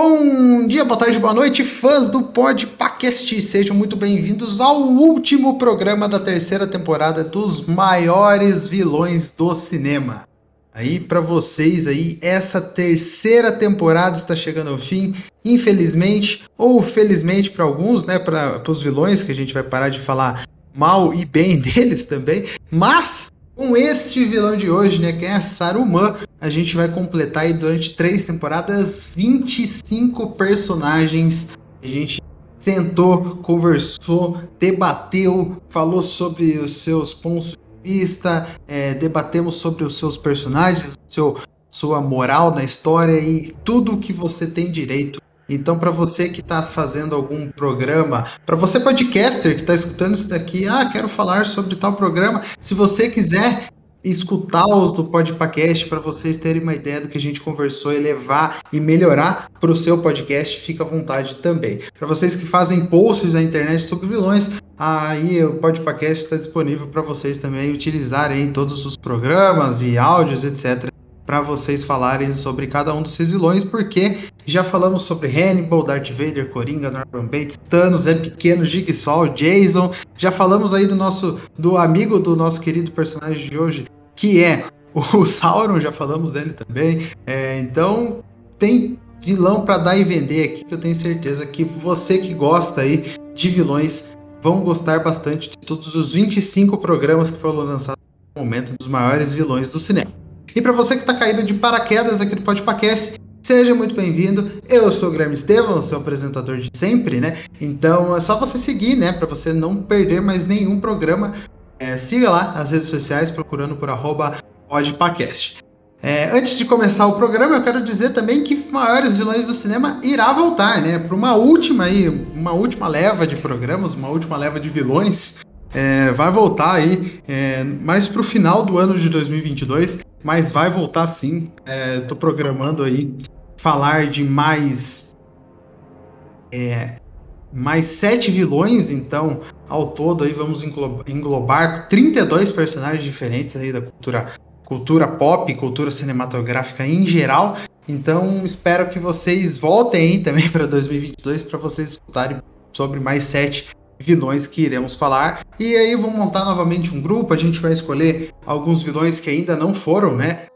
Bom dia, boa tarde, boa noite, fãs do Podpacast. Sejam muito bem-vindos ao último programa da terceira temporada dos maiores vilões do cinema. Aí para vocês aí, essa terceira temporada está chegando ao fim, infelizmente ou felizmente para alguns, né, para os vilões que a gente vai parar de falar mal e bem deles também, mas com este vilão de hoje, né, que é Saruman, a gente vai completar aí durante três temporadas 25 personagens. A gente sentou, conversou, debateu, falou sobre os seus pontos de vista, é, debatemos sobre os seus personagens, seu, sua moral na história e tudo que você tem direito então, para você que está fazendo algum programa, para você podcaster que está escutando isso daqui, ah, quero falar sobre tal programa, se você quiser escutar os do podcast para vocês terem uma ideia do que a gente conversou e levar e melhorar para o seu podcast, fica à vontade também. Para vocês que fazem posts na internet sobre vilões, aí o podcast está disponível para vocês também utilizarem todos os programas e áudios, etc para vocês falarem sobre cada um desses vilões, porque já falamos sobre Hannibal, Darth Vader, Coringa, Norman Bates, Thanos, é pequeno, Jigsaw, Jason. Já falamos aí do nosso do amigo do nosso querido personagem de hoje, que é o Sauron, já falamos dele também. É, então tem vilão para dar e vender aqui que eu tenho certeza que você que gosta aí de vilões vão gostar bastante de todos os 25 programas que foram lançados no momento dos maiores vilões do cinema. E para você que está caído de paraquedas aqui no Podpacast, seja muito bem-vindo. Eu sou o Guilherme Estevam, seu apresentador de sempre, né? Então é só você seguir, né? Para você não perder mais nenhum programa. É, siga lá as redes sociais procurando por arroba Podpacast. É, antes de começar o programa, eu quero dizer também que Maiores Vilões do Cinema irá voltar, né? Para uma última aí, uma última leva de programas, uma última leva de vilões. É, vai voltar aí é, mais para o final do ano de 2022 mas vai voltar sim. Estou é, programando aí falar de mais é, mais sete vilões, então ao todo aí vamos englobar 32 personagens diferentes aí da cultura cultura pop, cultura cinematográfica em geral. Então espero que vocês voltem aí também para 2022 para vocês escutarem sobre mais sete vilões que iremos falar. E aí vamos montar novamente um grupo, a gente vai escolher alguns vilões que ainda não foram, né?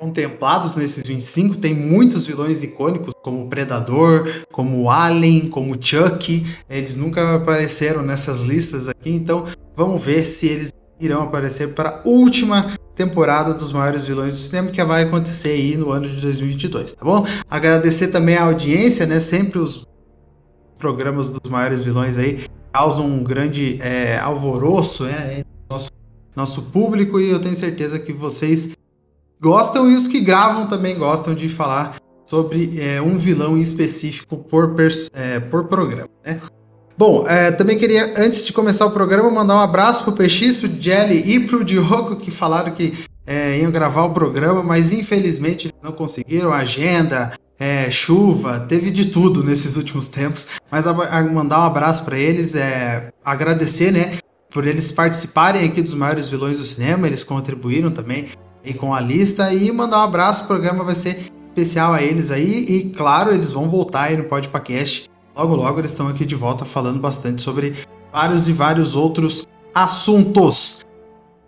Contemplados nesses 25, tem muitos vilões icônicos, como Predador, como Alien, como Chuck. Eles nunca apareceram nessas listas aqui, então vamos ver se eles irão aparecer para a última temporada dos maiores vilões do cinema que vai acontecer aí no ano de 2022, tá bom? Agradecer também a audiência, né? Sempre os programas dos maiores vilões aí causam um grande é, alvoroço né, nosso, nosso público e eu tenho certeza que vocês gostam e os que gravam também gostam de falar sobre é, um vilão específico por, é, por programa. Né? Bom, é, também queria, antes de começar o programa, mandar um abraço pro PX, pro Jelly e pro Diogo, que falaram que é, iam gravar o programa, mas infelizmente não conseguiram agenda, é, chuva, teve de tudo nesses últimos tempos. Mas a, a mandar um abraço para eles, é, agradecer, né, por eles participarem aqui dos maiores vilões do cinema, eles contribuíram também com a lista e mandar um abraço, o programa vai ser especial a eles aí e claro, eles vão voltar aí no podcast. Logo logo eles estão aqui de volta falando bastante sobre vários e vários outros assuntos.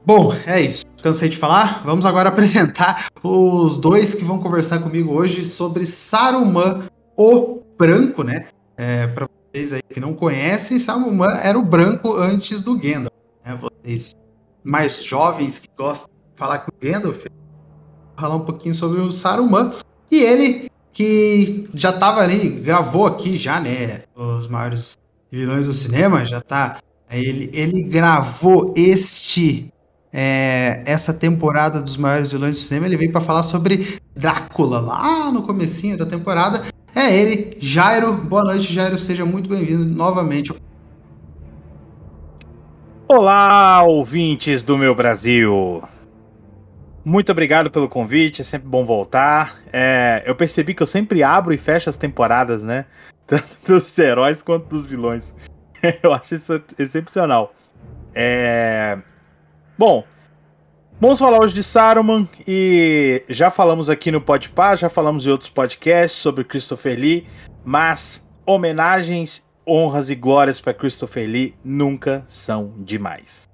Bom, é isso. Cansei de falar. Vamos agora apresentar os dois que vão conversar comigo hoje sobre Saruman, o Branco, né? É, para vocês aí que não conhecem, Saruman era o branco antes do Gandalf. Né? Vocês mais jovens que gostam de falar que o Gandalf, falar um pouquinho sobre o Saruman. E ele que já estava ali, gravou aqui já, né? Os maiores vilões do cinema, já tá. Ele, ele gravou este é, essa temporada dos maiores vilões do cinema, ele veio para falar sobre Drácula, lá no comecinho da temporada. É ele, Jairo. Boa noite, Jairo. Seja muito bem-vindo novamente. Olá, ouvintes do meu Brasil. Muito obrigado pelo convite, é sempre bom voltar. É, eu percebi que eu sempre abro e fecho as temporadas, né? Tanto dos heróis quanto dos vilões. eu acho isso excepcional. É, Bom, Vamos falar hoje de Saruman e já falamos aqui no Podpah, já falamos em outros podcasts sobre Christopher Lee, mas homenagens, honras e glórias para Christopher Lee nunca são demais.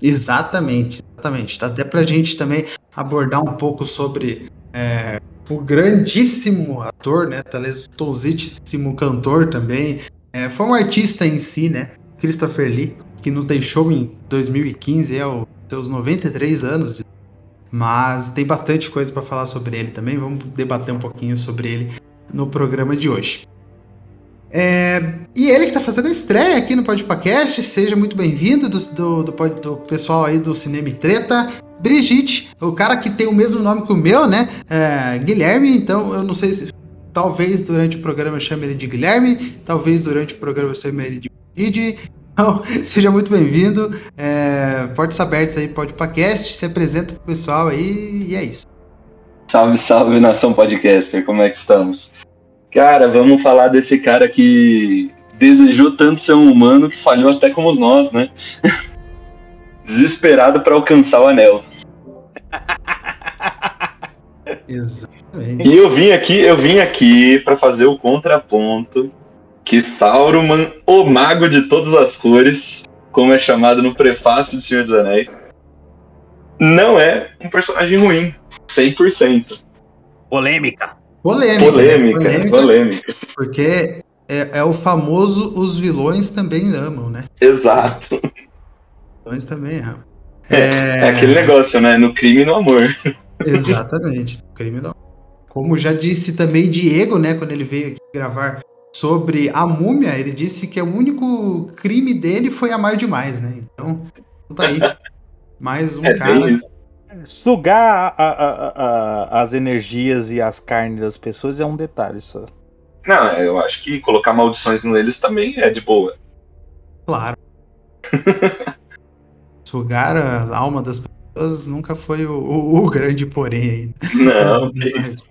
Exatamente, exatamente. Dá até pra gente também abordar um pouco sobre é, o grandíssimo ator, né? Talentosíssimo cantor também. É, foi um artista em si, né? Christopher Lee, que nos deixou em 2015, é o seus 93 anos. Mas tem bastante coisa para falar sobre ele também. Vamos debater um pouquinho sobre ele no programa de hoje. É, e ele que está fazendo a estreia aqui no Podcast, seja muito bem-vindo do, do, do, do, pessoal aí do Cinema e Treta. Brigitte, o cara que tem o mesmo nome que o meu, né? É, Guilherme, então eu não sei se. Talvez durante o programa eu chame ele de Guilherme, talvez durante o programa eu chame ele de Brigitte. Então, seja muito bem-vindo. É, portas abertas aí, Podcast, se apresenta pro pessoal aí e é isso. Salve, salve, nação podcaster, como é que estamos? Cara, vamos falar desse cara que desejou tanto ser um humano que falhou até como nós, né? Desesperado para alcançar o anel. Exatamente. E eu vim aqui, eu vim aqui para fazer o contraponto que Sauron, o mago de todas as cores, como é chamado no prefácio do Senhor dos Anéis, não é um personagem ruim, 100%. Polêmica. Polêmica. Polêmica, né? polêmica, polêmica. Porque é, é, o famoso os vilões também amam, né? Exato. Os vilões também amam. É, é... é aquele negócio, né? No crime e no amor. Exatamente. No crime e no amor. Como já disse também Diego, né, quando ele veio aqui gravar sobre a múmia, ele disse que o único crime dele foi amar demais, né? Então, tá aí. Mais um é cara Sugar a, a, a, as energias e as carnes das pessoas é um detalhe só. Não, eu acho que colocar maldições neles também é de boa. Claro. Sugar a alma das pessoas nunca foi o, o, o grande porém. Não, isso.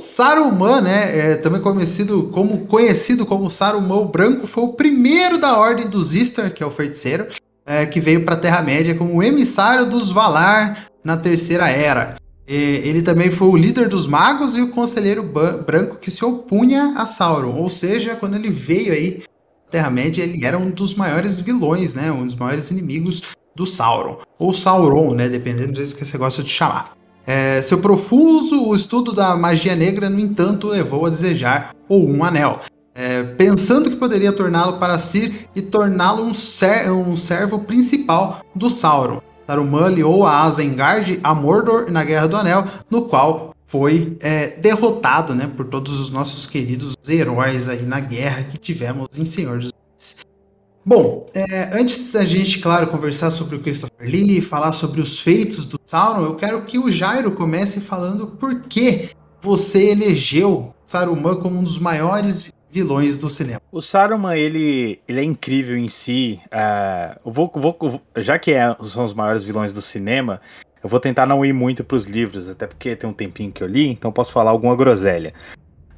Saruman, né, é, também conhecido como, conhecido como Saruman Branco, foi o primeiro da Ordem dos Istar, que é o feiticeiro, é, que veio para a Terra-média como emissário dos Valar na Terceira Era. E, ele também foi o líder dos magos e o conselheiro branco que se opunha a Sauron, ou seja, quando ele veio aí Terra-média, ele era um dos maiores vilões, né, um dos maiores inimigos do Sauron, ou Sauron, né, dependendo do jeito que você gosta de chamar. É, seu profuso estudo da magia negra, no entanto, levou a desejar ou um anel, é, pensando que poderia torná-lo para si e torná-lo um, ser, um, servo principal do Sauron. Saruman aliou a Asengard a Mordor na Guerra do Anel, no qual foi é, derrotado né, por todos os nossos queridos heróis aí na guerra que tivemos em Senhor dos Anéis. Bom, é, antes da gente, claro, conversar sobre o Christopher Lee, falar sobre os feitos do Sauron, eu quero que o Jairo comece falando por que você elegeu Saruman como um dos maiores vilões do cinema. O Saruman, ele, ele é incrível em si. Uh, eu vou, vou, já que é, são os maiores vilões do cinema, eu vou tentar não ir muito para os livros, até porque tem um tempinho que eu li, então posso falar alguma groselha.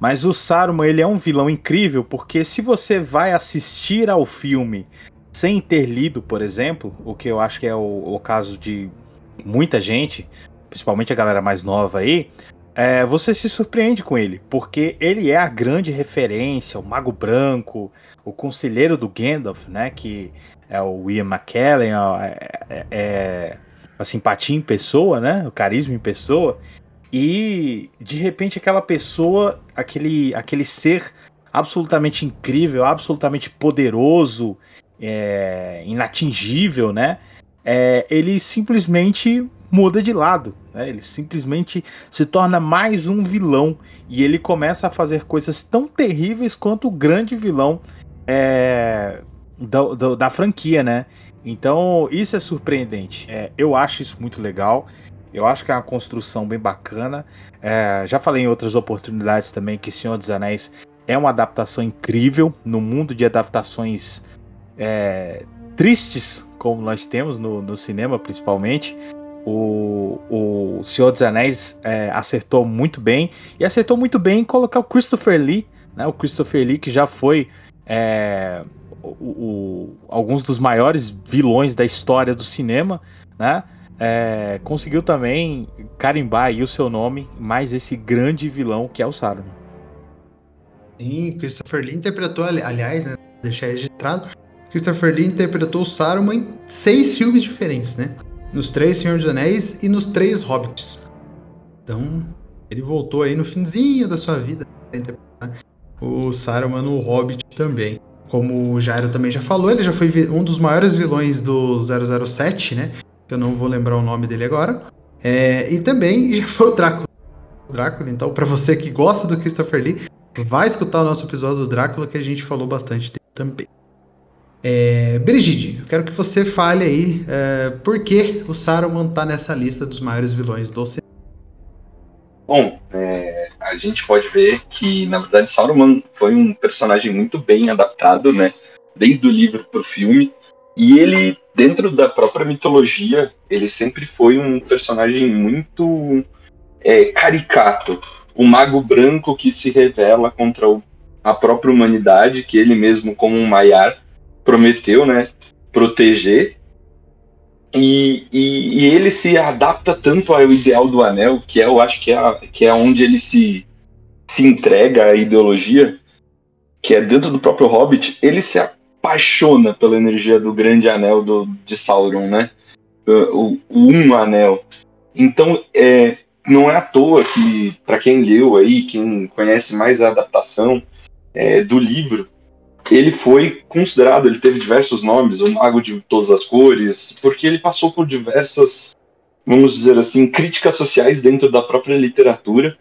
Mas o Saruman, ele é um vilão incrível, porque se você vai assistir ao filme sem ter lido, por exemplo, o que eu acho que é o, o caso de muita gente, principalmente a galera mais nova aí, é, você se surpreende com ele, porque ele é a grande referência, o Mago Branco, o conselheiro do Gandalf, né? Que é o Ian McKellen, é, é, é a simpatia em pessoa, né? O carisma em pessoa. E de repente aquela pessoa, aquele, aquele ser absolutamente incrível, absolutamente poderoso, é, inatingível, né? É, ele simplesmente muda de lado. Né? Ele simplesmente se torna mais um vilão e ele começa a fazer coisas tão terríveis quanto o grande vilão é, da, da, da, franquia, né? Então isso é surpreendente. É, eu acho isso muito legal. Eu acho que é uma construção bem bacana. É, já falei em outras oportunidades também que Senhor dos Anéis é uma adaptação incrível no mundo de adaptações é, tristes, como nós temos no, no cinema, principalmente. O, o Senhor dos Anéis é, acertou muito bem e acertou muito bem em colocar o Christopher Lee, né? O Christopher Lee que já foi é, o, o, alguns dos maiores vilões da história do cinema, né? É, conseguiu também carimbar aí o seu nome, mais esse grande vilão que é o Saruman. Sim, Christopher Lee interpretou, aliás, né, deixar registrado, Christopher Lee interpretou o Saruman em seis filmes diferentes, né? Nos três Senhor dos Anéis e nos três Hobbits. Então, ele voltou aí no finzinho da sua vida para interpretar o Saruman no Hobbit também. Como o Jairo também já falou, ele já foi um dos maiores vilões do 007, né? Eu não vou lembrar o nome dele agora. É, e também já foi o Drácula. Drácula, então, para você que gosta do Christopher Lee, vai escutar o nosso episódio do Drácula que a gente falou bastante dele também. É, Brigide, eu quero que você fale aí é, por que o Saruman tá nessa lista dos maiores vilões do cinema. Bom, é, a gente pode ver que, na verdade, Saruman foi um personagem muito bem adaptado, né? Desde o livro para o filme. E ele, dentro da própria mitologia, ele sempre foi um personagem muito é, caricato. O mago branco que se revela contra o, a própria humanidade, que ele mesmo, como um Maiar, prometeu, né, proteger. E, e, e, ele se adapta tanto ao ideal do anel, que é, eu acho que é, que é onde ele se, se entrega à ideologia, que é dentro do próprio Hobbit, ele se apaixona pela energia do grande anel do, de Sauron, né? O, o um anel. Então, é, não é à toa que, para quem leu aí, quem conhece mais a adaptação é, do livro, ele foi considerado, ele teve diversos nomes, o Mago de Todas as Cores, porque ele passou por diversas, vamos dizer assim, críticas sociais dentro da própria literatura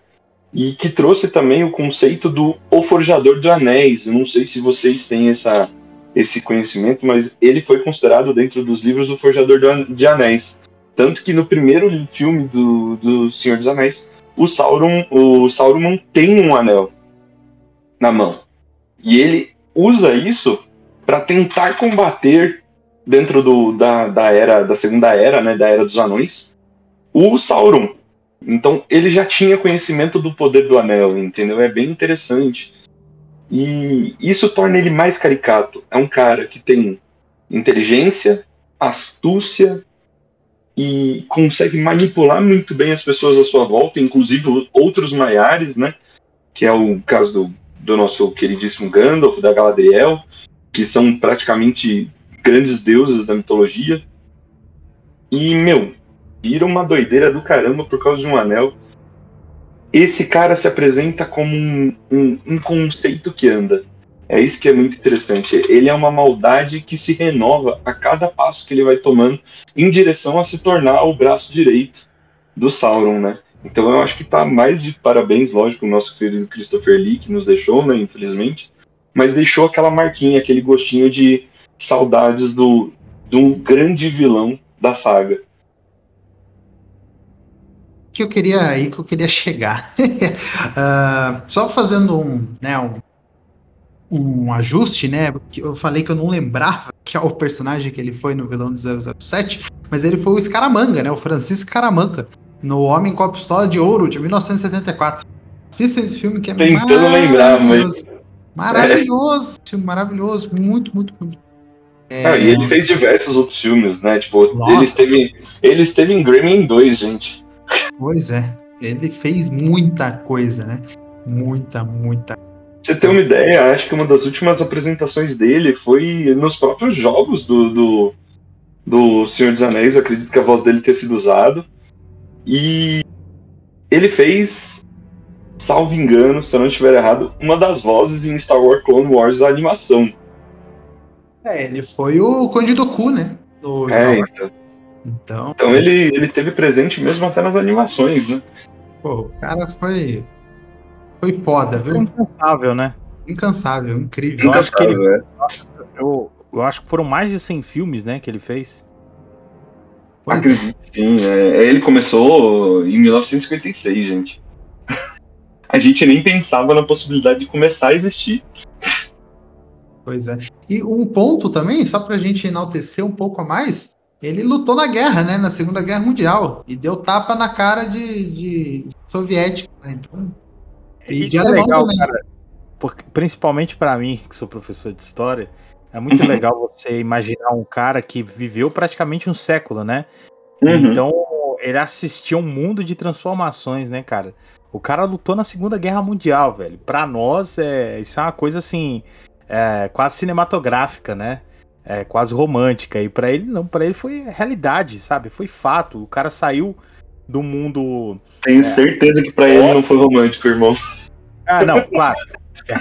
e que trouxe também o conceito do O Forjador de Anéis. Não sei se vocês têm essa, esse conhecimento, mas ele foi considerado dentro dos livros o Forjador de Anéis. Tanto que no primeiro filme do, do Senhor dos Anéis, o Sauron, o Sauron tem um anel na mão. E ele usa isso para tentar combater dentro do, da, da era da segunda era, né, da era dos anões, o Sauron. Então ele já tinha conhecimento do poder do anel, entendeu? É bem interessante. E isso torna ele mais caricato. É um cara que tem inteligência, astúcia e consegue manipular muito bem as pessoas à sua volta, inclusive outros maiares, né? Que é o caso do do nosso queridíssimo Gandalf, da Galadriel, que são praticamente grandes deuses da mitologia. E, meu, vira uma doideira do caramba por causa de um anel. Esse cara se apresenta como um, um, um conceito que anda. É isso que é muito interessante. Ele é uma maldade que se renova a cada passo que ele vai tomando em direção a se tornar o braço direito do Sauron, né? Então eu acho que tá mais de parabéns, lógico, o nosso querido Christopher Lee, que nos deixou, né, infelizmente, mas deixou aquela marquinha, aquele gostinho de saudades do, de um grande vilão da saga. Que eu queria aí que eu queria chegar. uh, só fazendo um, né, um, um ajuste, né? Eu falei que eu não lembrava que é o personagem que ele foi no vilão do 007, mas ele foi o Scaramanga, né? O Francisco Scaramanga no Homem com a Pistola de Ouro, de 1974. Assistam esse filme que é Tentando lembrar, mas. Maravilhoso, é. filme maravilhoso, muito, muito bonito. É... Ah, e ele fez diversos outros filmes, né? Tipo, ele esteve, ele esteve em Gremlin 2, gente. Pois é, ele fez muita coisa, né? Muita, muita. Você tem uma ideia, acho que uma das últimas apresentações dele foi nos próprios jogos do, do, do Senhor dos Anéis. acredito que a voz dele tenha sido usada. E ele fez, salvo engano, se eu não estiver errado, uma das vozes em Star Wars Clone Wars da animação. É, ele foi o Conde Doku, né? Do é, então. Então. Então ele, ele teve presente mesmo até nas animações, né? Pô, o cara foi. Foi foda, viu? Incansável, né? Incansável, incrível. Eu acho que ele. É. Eu, eu acho que foram mais de 100 filmes, né, que ele fez. Pois é. Acredito que sim. é. Ele começou em 1956, gente. A gente nem pensava na possibilidade de começar a existir. Pois é. E um ponto também, só pra gente enaltecer um pouco a mais, ele lutou na guerra, né? Na Segunda Guerra Mundial. E deu tapa na cara de, de soviético. Né? Então, E Isso de é alemão legal, também. cara. Porque, principalmente pra mim, que sou professor de história, é muito Uhum. legal você imaginar um cara que viveu praticamente um século, né? Uhum. Então, ele assistiu um mundo de transformações, né, cara? O cara lutou na Segunda Guerra Mundial, velho. Pra nós, é, isso é uma coisa assim, é, quase cinematográfica, né? É, quase romântica. E pra ele, não. Pra ele foi realidade, sabe? Foi fato. O cara saiu do mundo. Tenho certeza que pra ele não foi romântico, irmão. Ah, não, claro. É.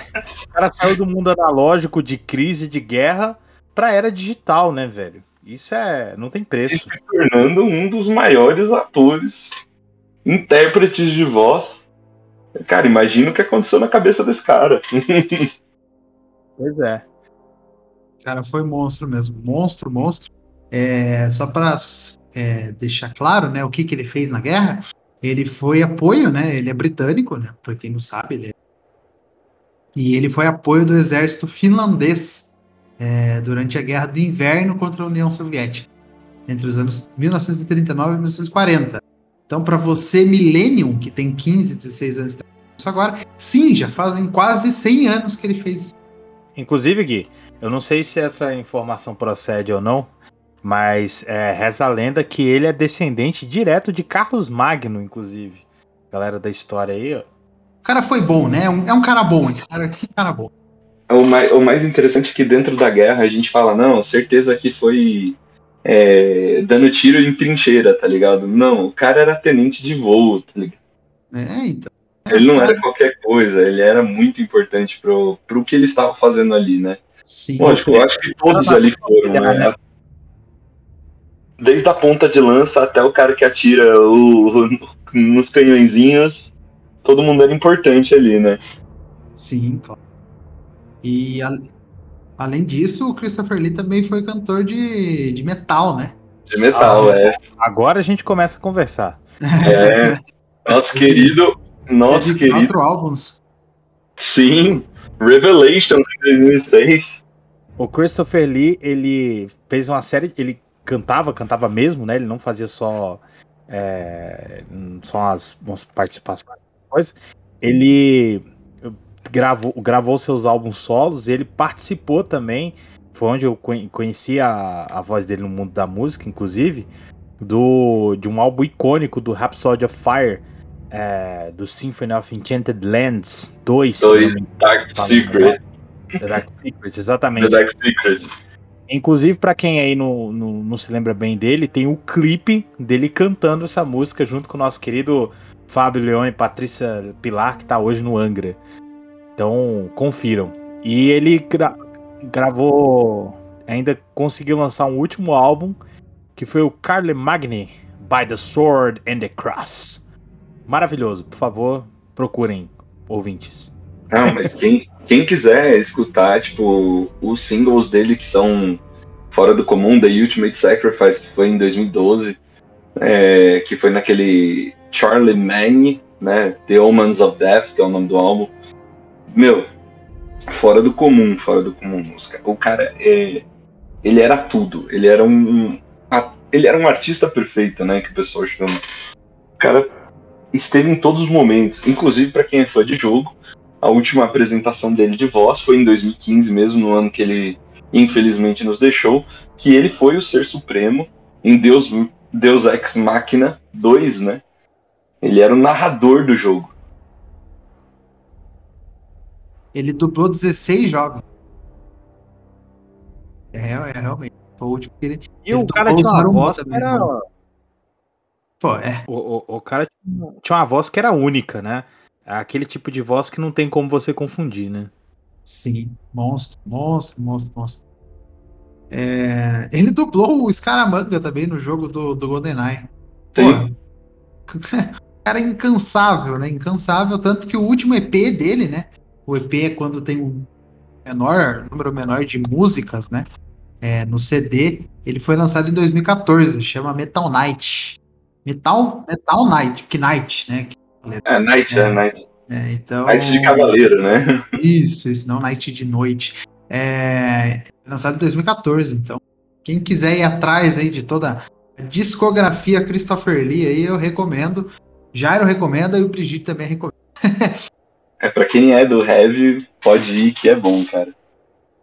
O cara saiu do mundo analógico de crise, de guerra, pra era digital, né, velho? Isso é. Não tem E preço. se tornando um dos maiores atores, intérpretes de voz. Cara, imagina o que aconteceu na cabeça desse cara. Pois é. Cara, foi monstro mesmo. Monstro, monstro. É, só para deixar claro, né, o que, que ele fez na guerra, ele foi apoio, né? Ele é britânico, né? Pra quem não sabe, ele é... E ele foi apoio do exército finlandês é, durante a Guerra do Inverno contra a União Soviética, entre os anos 1939 e 1940. Então, para você, Millennium, que tem 15, 16 anos, agora, sim, já fazem quase 100 anos que ele fez isso. Inclusive, Gui, eu não sei se essa informação procede ou não, mas é, reza a lenda que ele é descendente direto de Carlos Magno, inclusive. Galera da história aí, ó. O cara foi bom, né? É um, é cara bom, esse cara aqui é um cara bom. O mais, o mais interessante é que dentro da guerra a gente fala, não, certeza que foi é, dando tiro em trincheira, tá ligado? Não, o cara era tenente de voo, tá ligado? É, então. Ele não era qualquer coisa, ele era muito importante pro, pro que ele estava fazendo ali, né? Sim. Lógico, eu acho que todos ali foram, né? Desde a ponta de lança até o cara que atira o, nos canhõezinhos, todo mundo era importante ali, né? Sim, claro. E a- além disso, o Christopher Lee também foi cantor de, de metal, né? De metal, Ah, é. Agora a gente começa a conversar. é. Nosso querido, nosso Teve querido, quatro álbuns. sim, Revelations de 2006. O Christopher Lee, ele fez uma série, ele cantava, cantava mesmo, né? Ele não fazia só é, só as, umas participações. Ele gravou, gravou seus álbuns solos, ele participou também. Foi onde eu conhe- conheci a, a voz dele no mundo da música, inclusive, do de um álbum icônico do Rhapsody of Fire, é, do Symphony of Enchanted Lands 2. se Dois, não me engano, Dark fala- Secret. The Dark Secrets, The exatamente. Dark Secret. Inclusive, pra quem aí não, não, não se lembra bem dele, tem o clipe dele cantando essa música junto com o nosso querido Fábio Leone e Patrícia Pilar, que tá hoje no Angra. Então, confiram. E ele gra- gravou, ainda conseguiu lançar um último álbum, que foi o Carle Magni, By the Sword and the Cross. Maravilhoso, por favor, procurem, ouvintes. Não, mas quem, quem quiser escutar, tipo, os singles dele que são fora do comum, The Ultimate Sacrifice, que foi em 2012, é, que foi naquele Charlie Mann, né? The Omens of Death, que é o nome do álbum. Meu, fora do comum, fora do comum. O cara é. Ele era tudo. Ele era um. ele era um artista perfeito, né? Que o pessoal chama. O cara esteve em todos os momentos, inclusive para quem é fã de jogo. A última apresentação dele de voz foi em 2015 mesmo, no ano que ele infelizmente nos deixou, que ele foi o ser supremo em Deus, Deus Ex Machina 2, né? Ele era o narrador do jogo. Ele dublou 16 jogos. É, é realmente. Foi o último que ele. E Ele o cara tinha uma voz também, era, mano. Pô, é. O, o, o cara tinha- uma voz que era única, né? Aquele tipo de voz que não tem como você confundir, né? Sim. Monstro, monstro, monstro, monstro. É, ele dublou o Scaramanga também no jogo do, do GoldenEye. Sim. Pô, o cara é incansável, né? Incansável, tanto que o último EP dele, né? O EP é quando tem um menor, número menor de músicas, né? é, no CD, ele foi lançado em 2014, chama Metal Knight. Metal, Metal Knight, que Knight, né? É, Knight, é, é Knight. É, então... Knight de cavaleiro, né? Isso, isso, não Knight de noite. É, lançado em 2014, então quem quiser ir atrás aí de toda a discografia Christopher Lee aí, eu recomendo. Jairo recomenda e o Brigitte também recomenda. é, pra quem é do heavy, pode ir que é bom, cara.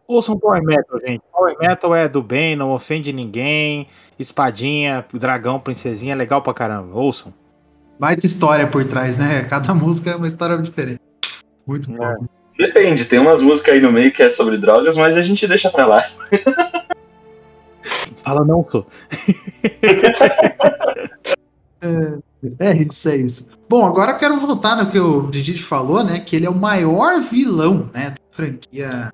Ouçam Power Metal, gente. Power Metal é do bem, não ofende ninguém. Espadinha, dragão, princesinha, é legal pra caramba. Ouçam. Baita história por trás, né? Cada música é uma história diferente. Muito é. bom. Depende, tem umas músicas aí no meio que é sobre drogas, mas a gente deixa pra lá. Fala não, sou. é, é isso, é isso. Bom, agora eu quero voltar no que o Brigitte falou, né? Que ele é o maior vilão, né? Da franquia.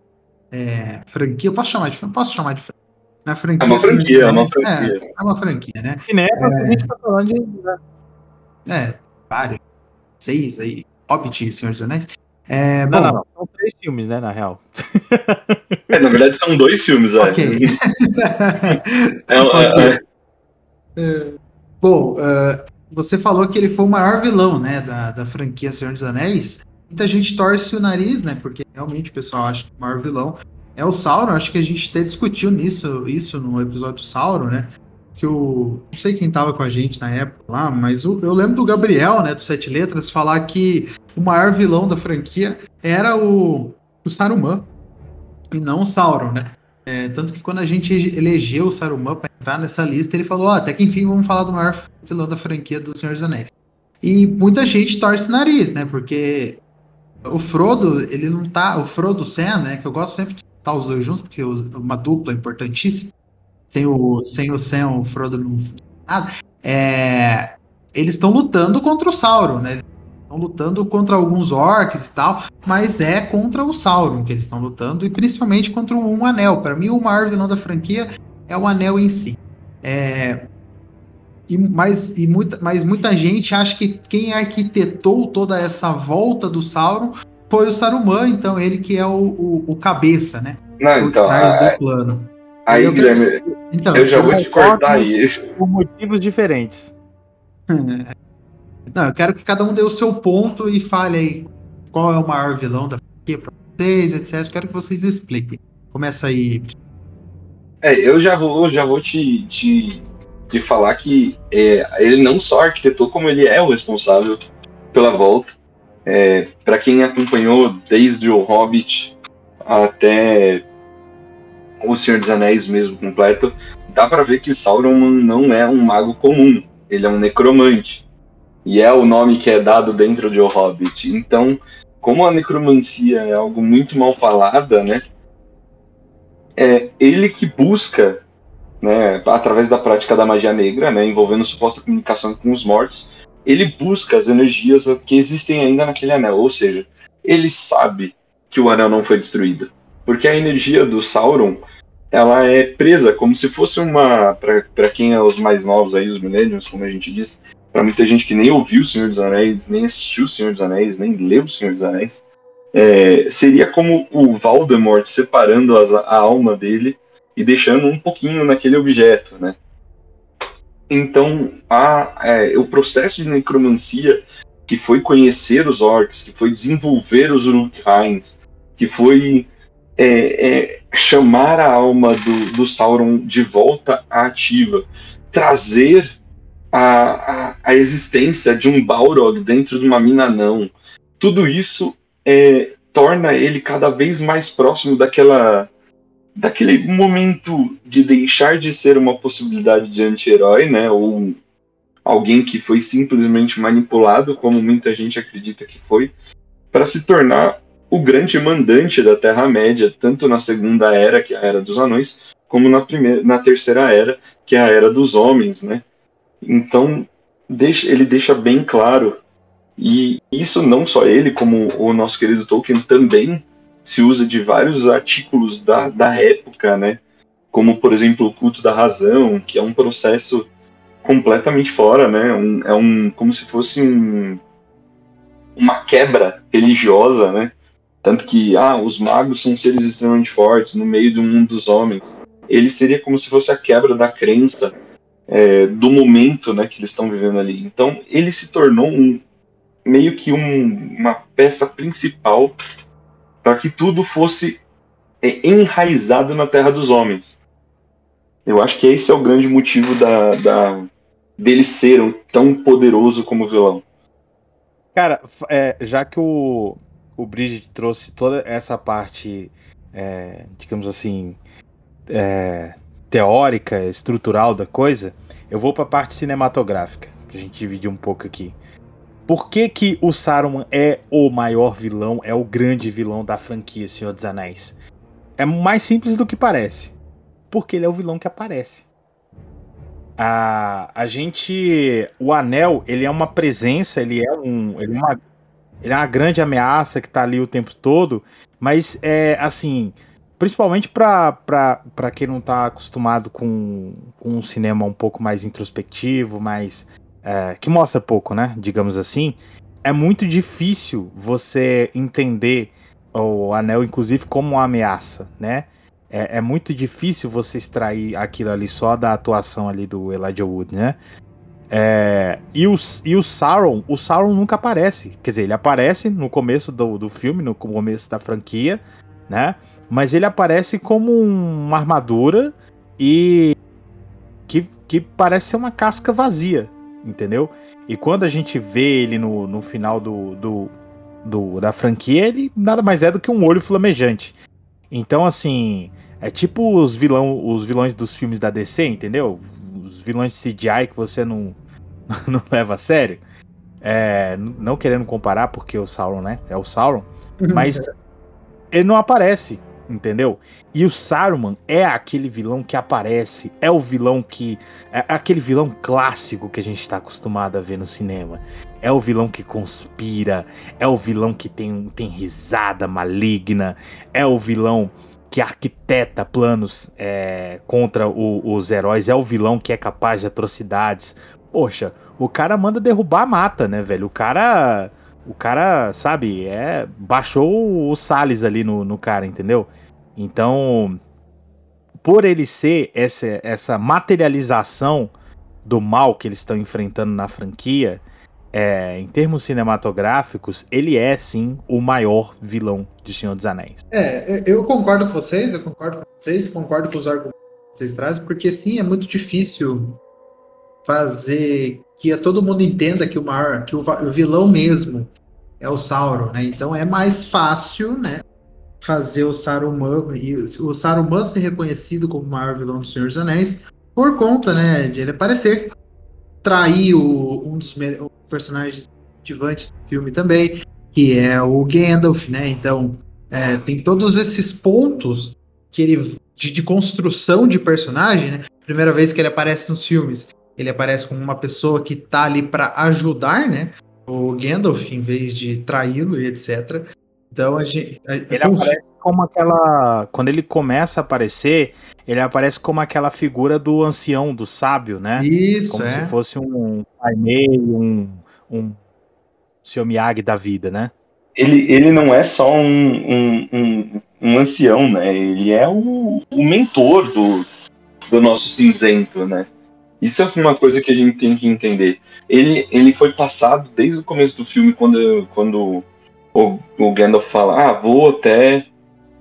É, franquia, eu posso chamar de posso chamar de franquia. Na franquia, é uma franquia, é uma franquia. É, é uma franquia, né? E nem é, a gente tá falando de. É, vários. Seis aí. Hobbit e Senhor dos Anéis. É, não, bom, não, não, são três filmes, né, na real. É, na verdade são dois filmes, é. Ok. é, okay. É, bom, uh, você falou que ele foi o maior vilão, né, da, da franquia Senhor dos Anéis. Muita gente torce o nariz, né, porque realmente o pessoal acha que o maior vilão é o Sauron. Acho que a gente até discutiu nisso, isso no episódio do Sauron, né, que o. Não sei quem tava com a gente na época lá, mas o, eu lembro do Gabriel, né, do Sete Letras, falar que o maior vilão da franquia era o, o Saruman. E não o Sauron, né? É, tanto que quando a gente elegeu o Saruman para entrar nessa lista, ele falou: oh, até que enfim vamos falar do maior vilão da franquia do Senhor dos Anéis. E muita gente torce o nariz, né? Porque o Frodo, ele não tá. O Frodo Sam, né? Que eu gosto sempre de estar os dois juntos, porque é uma dupla importantíssima sem o, sem o Sam, o Frodo não nada. É, eles estão lutando contra o Sauron, né? Estão lutando contra alguns orcs e tal, mas é contra o Sauron que eles estão lutando, e principalmente contra um anel. Para mim, o maior vilão da franquia é o anel em si. É, e, mas, e muita, mas muita gente acha que quem arquitetou toda essa volta do Sauron foi o Saruman, então ele que é o, o, o cabeça, né? Não, Por então, trás do plano. Aí, eu Guilherme, quero... então, eu já vou te cortar aí. Por motivos diferentes. Não, eu quero que cada um dê o seu ponto e fale aí qual é o maior vilão da franquia pra vocês, etc. Quero que vocês expliquem. Começa aí. É, eu já vou, já vou te, te, te falar que é, ele não só arquitetou, como ele é o responsável pela volta. É, para quem acompanhou desde o Hobbit até o Senhor dos Anéis mesmo completo, dá para ver que Sauron não é um mago comum, ele é um necromante. E é o nome que é dado dentro de O Hobbit. Então, como a necromancia é algo muito mal falada, né? É ele que busca, né, através da prática da magia negra, né, envolvendo suposta comunicação com os mortos, ele busca as energias que existem ainda naquele anel, ou seja, ele sabe que o anel não foi destruído. Porque a energia do Sauron, ela é presa como se fosse uma. para quem é os mais novos aí, os Millennials, como a gente disse, para muita gente que nem ouviu O Senhor dos Anéis, nem assistiu O Senhor dos Anéis, nem leu O Senhor dos Anéis, é, seria como o Voldemort separando as, a alma dele e deixando um pouquinho naquele objeto, né? Então, a, é, o processo de necromancia que foi conhecer os orcs, que foi desenvolver os Uruk-hains, que foi é, é, chamar a alma do, do, Sauron de volta à ativa, trazer a, a, a, existência de um Balrog dentro de uma mina não. Tudo isso é, torna ele cada vez mais próximo daquela daquele momento de deixar de ser uma possibilidade de anti-herói, né, ou alguém que foi simplesmente manipulado, como muita gente acredita que foi, para se tornar o grande mandante da Terra-média, tanto na Segunda Era, que é a Era dos Anões, como na, primeira, na Terceira Era, que é a Era dos Homens, né? Então, deixa, ele deixa bem claro, e isso não só ele, como o nosso querido Tolkien também se usa de vários artículos da, da época, né? Como, por exemplo, o culto da razão, que é um processo completamente fora, né? Um, é um como se fosse um, uma quebra religiosa, né? Tanto que, ah, os magos são seres extremamente fortes no meio do mundo dos homens. ele seria como se fosse a quebra da crença é, do momento né, que eles estão vivendo ali. Então ele se tornou um, meio que um, uma peça principal para que tudo fosse é, enraizado na Terra dos Homens. Eu acho que esse é o grande motivo da, da dele ser tão poderoso como vilão. Cara, é, já que o, o Bridget trouxe toda essa parte, é, digamos assim, é, teórica, estrutural da coisa, eu vou para a parte cinematográfica, pra gente dividir um pouco aqui. Por que, que o Saruman é o maior vilão, é o grande vilão da franquia Senhor dos Anéis? É mais simples do que parece. Porque ele é o vilão que aparece. A, a gente. O anel, ele é uma presença, ele é um. Ele é uma, ele é uma grande ameaça que tá ali o tempo todo. Mas é assim. Principalmente para quem não tá acostumado com, com um cinema um pouco mais introspectivo, mais. É, que mostra pouco, né? Digamos assim. É muito difícil você entender o anel, inclusive, como uma ameaça, né? é, é, muito difícil você extrair aquilo ali só da atuação ali do Elijah Wood, né? É, e, o, e o Sauron, o Sauron nunca aparece. Quer dizer, ele aparece no começo do, do filme, no começo da franquia, né? Mas ele aparece como uma armadura e que, que parece ser uma casca vazia, entendeu? E quando a gente vê ele no, no final do, do, do, da franquia, ele nada mais é do que um olho flamejante. Então, assim, é tipo os, vilão, os vilões dos filmes da DC, entendeu? Os vilões CGI que você não, não leva a sério. É, não querendo comparar, porque o Sauron, né? É o Sauron. Uhum. Mas ele não aparece, entendeu? E o Saruman é aquele vilão que aparece, é o vilão que. É aquele vilão clássico que a gente está acostumado a ver no cinema. É o vilão que conspira, é o vilão que tem, tem risada maligna, é o vilão que arquiteta planos é, contra o, os heróis, é o vilão que é capaz de atrocidades. Poxa, o cara manda derrubar a mata, né, velho? O cara. O cara, sabe, é. Baixou o Salles ali no, no cara, entendeu? Então. Por ele ser essa, essa materialização do mal que eles estão enfrentando na franquia, é, em termos cinematográficos, ele é sim o maior vilão de Senhor dos Anéis. É, eu concordo com vocês, eu concordo com vocês, concordo com os argumentos que vocês trazem, porque sim, é muito difícil fazer que todo mundo entenda que o maior, que o, o vilão mesmo é o Sauron, né? Então é mais fácil, né? Fazer o Saruman e o Saruman ser reconhecido como o maior vilão do Senhor dos Anéis por conta, né, de ele aparecer trair o, um dos personagens ativantes do filme também, que é o Gandalf, né? Então, é, tem todos esses pontos que ele de, de, construção de personagem, né? Primeira vez que ele aparece nos filmes, ele aparece como uma pessoa que tá ali para ajudar, né? O Gandalf, em vez de traí-lo e etc. Então a gente. A, ele aparece como aquela. Quando ele começa a aparecer, ele aparece como aquela figura do ancião, do sábio, né? Isso. Como é. se fosse um Aimei, um, um Sr. Miyagi da vida, né? Ele, ele não é só um, um, um, um ancião, né? Ele é o, o mentor do, do nosso cinzento, né? Isso é uma coisa que a gente tem que entender. Ele, ele foi passado desde o começo do filme, quando, quando o, o Gandalf fala: Ah, vou até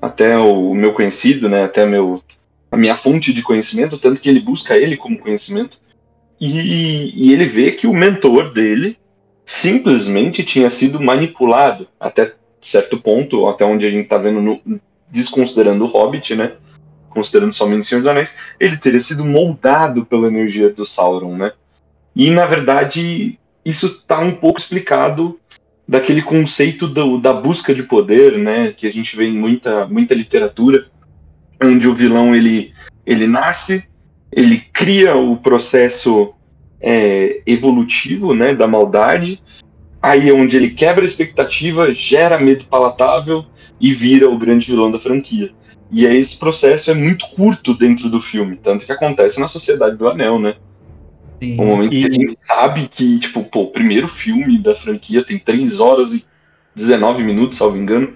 até o meu conhecido, né, até meu, a minha fonte de conhecimento, tanto que ele busca ele como conhecimento, e, e ele vê que o mentor dele simplesmente tinha sido manipulado até certo ponto, até onde a gente está vendo, no, desconsiderando o Hobbit, né, considerando somente Senhor dos Anéis, ele teria sido moldado pela energia do Sauron, né, e na verdade isso está um pouco explicado daquele conceito do, da busca de poder, né, que a gente vê em muita, muita literatura, onde o vilão ele, ele nasce, ele cria o processo é, evolutivo, né, da maldade, aí é onde ele quebra a expectativa, gera medo palatável e vira o grande vilão da franquia. E aí esse processo é muito curto dentro do filme, tanto que acontece na Sociedade do Anel, né? Sim, um momento e... que a gente sabe que, tipo, pô, o primeiro filme da franquia tem 3 horas e 19 minutos, salvo engano.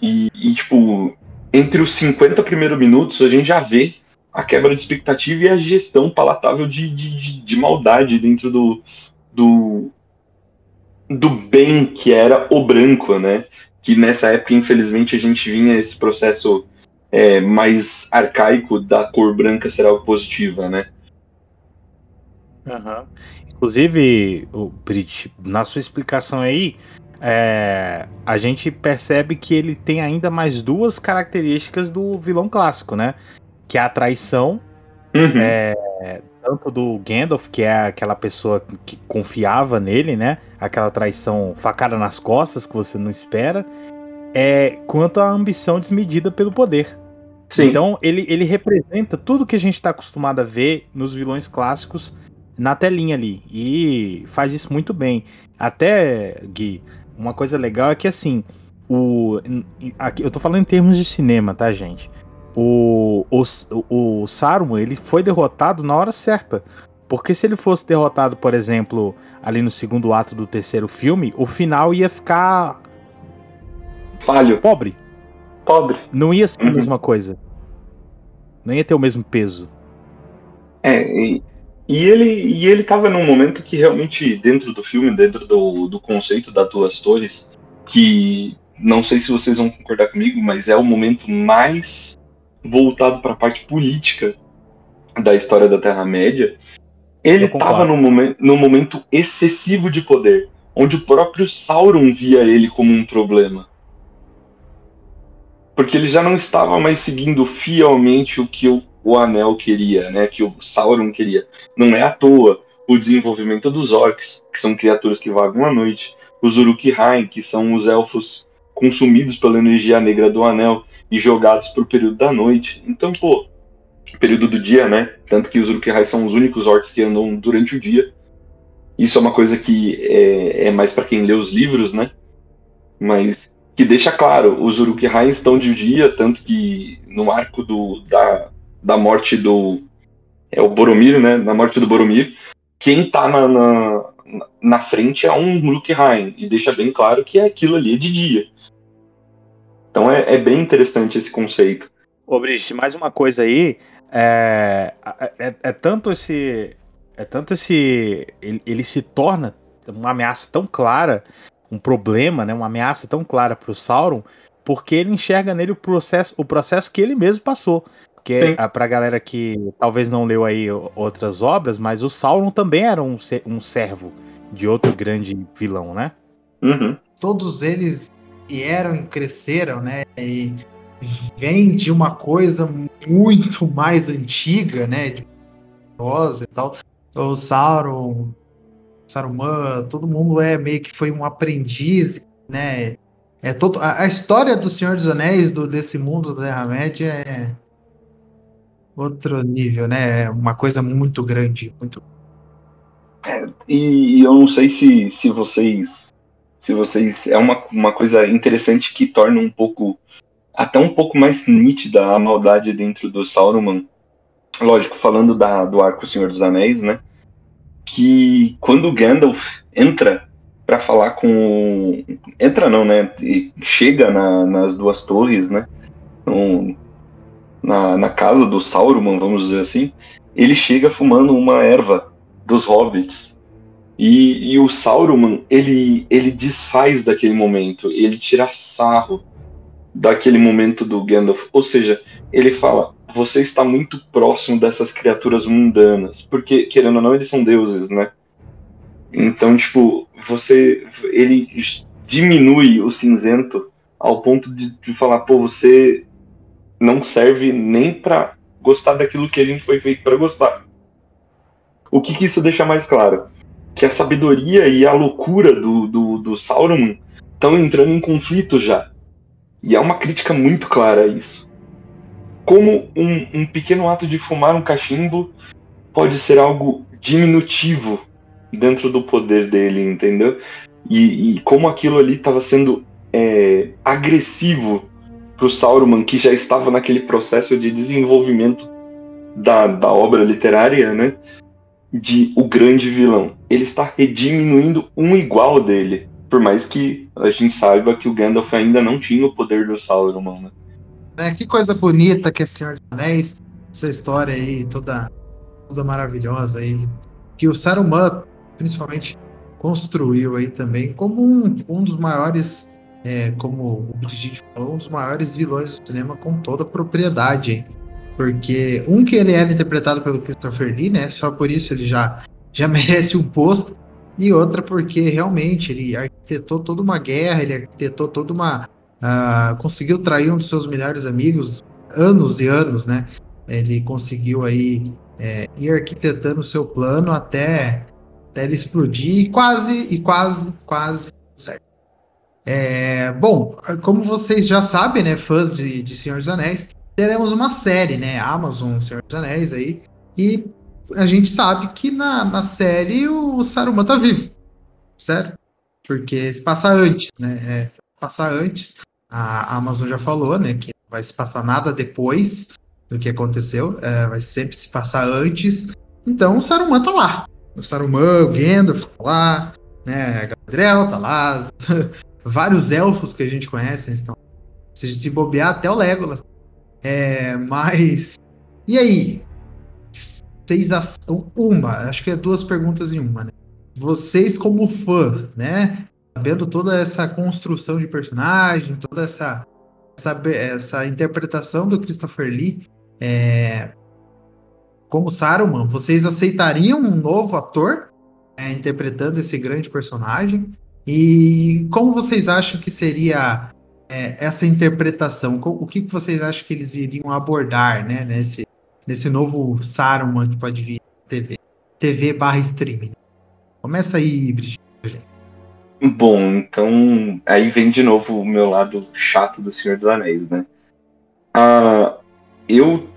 E, e, tipo, entre os 50 primeiros minutos a gente já vê a quebra de expectativa e a gestão palatável de, de, de, de maldade dentro do, do, do bem que era o branco, né? Que nessa época, infelizmente, a gente vinha esse processo é, mais arcaico da cor branca ser algo positiva, né? Uhum. Inclusive, o Brit, na sua explicação aí, é, a gente percebe que ele tem ainda mais duas características do vilão clássico, né? Que é a traição, uhum. é, tanto do Gandalf, que é aquela pessoa que confiava nele, né? Aquela traição facada nas costas que você não espera, é, quanto a ambição desmedida pelo poder. Sim. Então ele, ele representa tudo que a gente está acostumado a ver nos vilões clássicos na telinha ali. E faz isso muito bem. Até, Gui, uma coisa legal é que assim, o, aqui, eu tô falando em termos de cinema, tá, gente? O, o, o Saruman ele foi derrotado na hora certa. Porque se ele fosse derrotado, por exemplo, ali no segundo ato do terceiro filme, o final ia ficar. Falho. Pobre. Pobre. Não ia ser uhum. a mesma coisa. Não ia ter o mesmo peso. É, e, e ele, e ele tava num momento que realmente, dentro do filme, dentro do, do conceito das duas torres, que não sei se vocês vão concordar comigo, mas é o momento mais voltado para a parte política da história da Terra-média. Ele estava num momento, num momento excessivo de poder, onde o próprio Sauron via ele como um problema. Porque ele já não estava mais seguindo fielmente o que o o Anel queria, né? Que o Sauron queria. Não é à toa o desenvolvimento dos orcs, que são criaturas que vagam à noite, os Uruk-hai, que são os elfos consumidos pela energia negra do Anel e jogados por período da noite. Então, pô, período do dia, né? Tanto que os Uruk-hai são os únicos orcs que andam durante o dia. Isso é uma coisa que é, é mais para quem lê os livros, né? Mas que deixa claro, os Uruk-hai estão de dia, tanto que no arco do, da, da morte do. É o Boromir, né? Na morte do Boromir. Quem tá na, na, na frente é um Uruk-hai. E deixa bem claro que aquilo ali é de dia. Então é, é bem interessante esse conceito. Ô, Brigitte, mais uma coisa aí. É, é, é, tanto esse. É tanto esse. Ele, ele, se torna uma ameaça tão clara, um problema, né? Uma ameaça tão clara pro Sauron, porque ele enxerga nele o processo, o processo que ele mesmo passou. Porque a, pra galera que talvez não leu aí outras obras, mas o Sauron também era um, um servo de outro grande vilão, né? Uhum. Todos eles vieram e cresceram, né? E vem de uma coisa muito mais antiga, né? De e tal. O Sauron, Saruman, todo mundo é meio que foi um aprendiz, né? É todo, a, a história do Senhor dos Anéis, do, desse mundo da Terra-média, é, outro nível, né? É uma coisa muito grande, muito. É, e, eu não sei se, se vocês. Se vocês. É uma, uma coisa interessante que torna um pouco. Até um pouco mais nítida a maldade dentro do Sauron. Lógico, falando da, do arco Senhor dos Anéis, né? Que quando Gandalf entra para falar com. Entra não, né? Chega na, nas duas torres, né? Então, na, na casa do Sauron, vamos dizer assim, ele chega fumando uma erva dos hobbits. E, e o Sauron, ele, ele desfaz daquele momento, ele tira sarro daquele momento do Gandalf. Ou seja, ele fala: você está muito próximo dessas criaturas mundanas, porque querendo ou não eles são deuses, né? Então, tipo, você ele diminui o cinzento ao ponto de, de falar, pô, você não serve nem para gostar daquilo que a gente foi feito para gostar. O que, que, isso deixa mais claro? Que a sabedoria e a loucura do, do, do Sauron estão entrando em conflito já. E é uma crítica muito clara a isso. Como um, um pequeno ato de fumar um cachimbo pode ser algo diminutivo dentro do poder dele, entendeu? E, e como aquilo ali estava sendo é, agressivo pro Sauron, que já estava naquele processo de desenvolvimento da, da obra literária, né? De o grande vilão. Ele está rediminuindo um igual dele. Por mais que a gente saiba que o Gandalf ainda não tinha o poder do Sauron, né? É, que coisa bonita que é Senhor dos Anéis. essa história aí toda, toda maravilhosa aí, que o Saruman, principalmente, construiu aí também como um, um dos maiores, é, como o Brigitte falou, um dos maiores vilões do cinema com toda a propriedade. Porque um que ele era interpretado pelo Christopher Lee, né? Só por isso ele já, já merece um posto. E outra porque realmente ele arquitetou toda uma guerra, ele arquitetou toda uma. Uh, conseguiu trair um dos seus melhores amigos anos e anos, né? Ele conseguiu aí é, ir arquitetando o seu plano até, até ele explodir e quase, e quase, quase certo. É, bom, como vocês já sabem, né, fãs de, de Senhor dos Anéis, teremos uma série, né? Amazon, Senhor dos Anéis aí. E a gente sabe que na, na série o Saruman tá vivo, certo? Porque se passa antes, né? É, passar antes, a Amazon já falou, né? Que não vai se passar nada depois do que aconteceu, é, vai sempre se passar antes. Então o Saruman tá lá. O Saruman, o Gandalf tá lá, né? A Galadriel tá lá. Vários elfos que a gente conhece estão. Se a gente bobear, até o Legolas é, mas. E aí? Vocês. Uma, acho que é duas perguntas em uma, né? Vocês, como fã, né? Sabendo toda essa construção de personagem, toda essa, essa, essa interpretação do Christopher Lee é, como Saruman, vocês aceitariam um novo ator é, interpretando esse grande personagem? E como vocês acham que seria é, essa interpretação? O que vocês acham que eles iriam abordar né, nesse, nesse novo Saruman que pode vir TV? TV barra streaming. Começa aí, Brigitte. Bom, então aí vem de novo o meu lado chato do Senhor dos Anéis, né? Ah, eu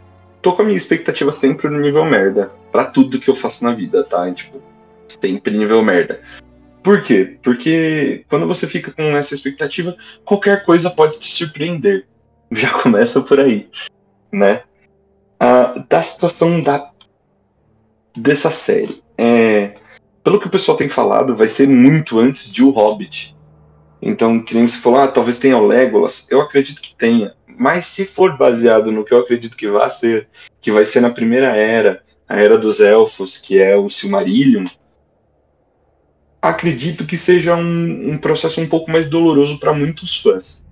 tô com a minha expectativa sempre no nível merda. para tudo que eu faço na vida, tá? Tipo, sempre nível merda. Por quê? Porque quando você fica com essa expectativa, qualquer coisa pode te surpreender. Já começa por aí, né? Ah, da situação da dessa série. É, pelo que o pessoal tem falado, vai ser muito antes de O Hobbit. Então, que nem você falou, ah, talvez tenha o Legolas. Eu acredito que tenha. Mas se for baseado no que eu acredito que vai ser, que vai ser na primeira era, a era dos elfos, que é o Silmarillion, acredito que seja um, um processo um pouco mais doloroso para muitos fãs.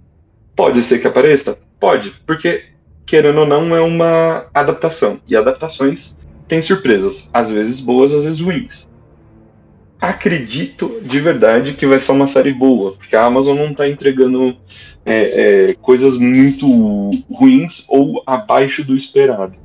Pode ser que apareça? Pode, porque, querendo ou não, é uma adaptação. E adaptações têm surpresas, às vezes boas, às vezes ruins. Acredito de verdade que vai ser uma série boa, porque a Amazon não está entregando é, é, coisas muito ruins ou abaixo do esperado.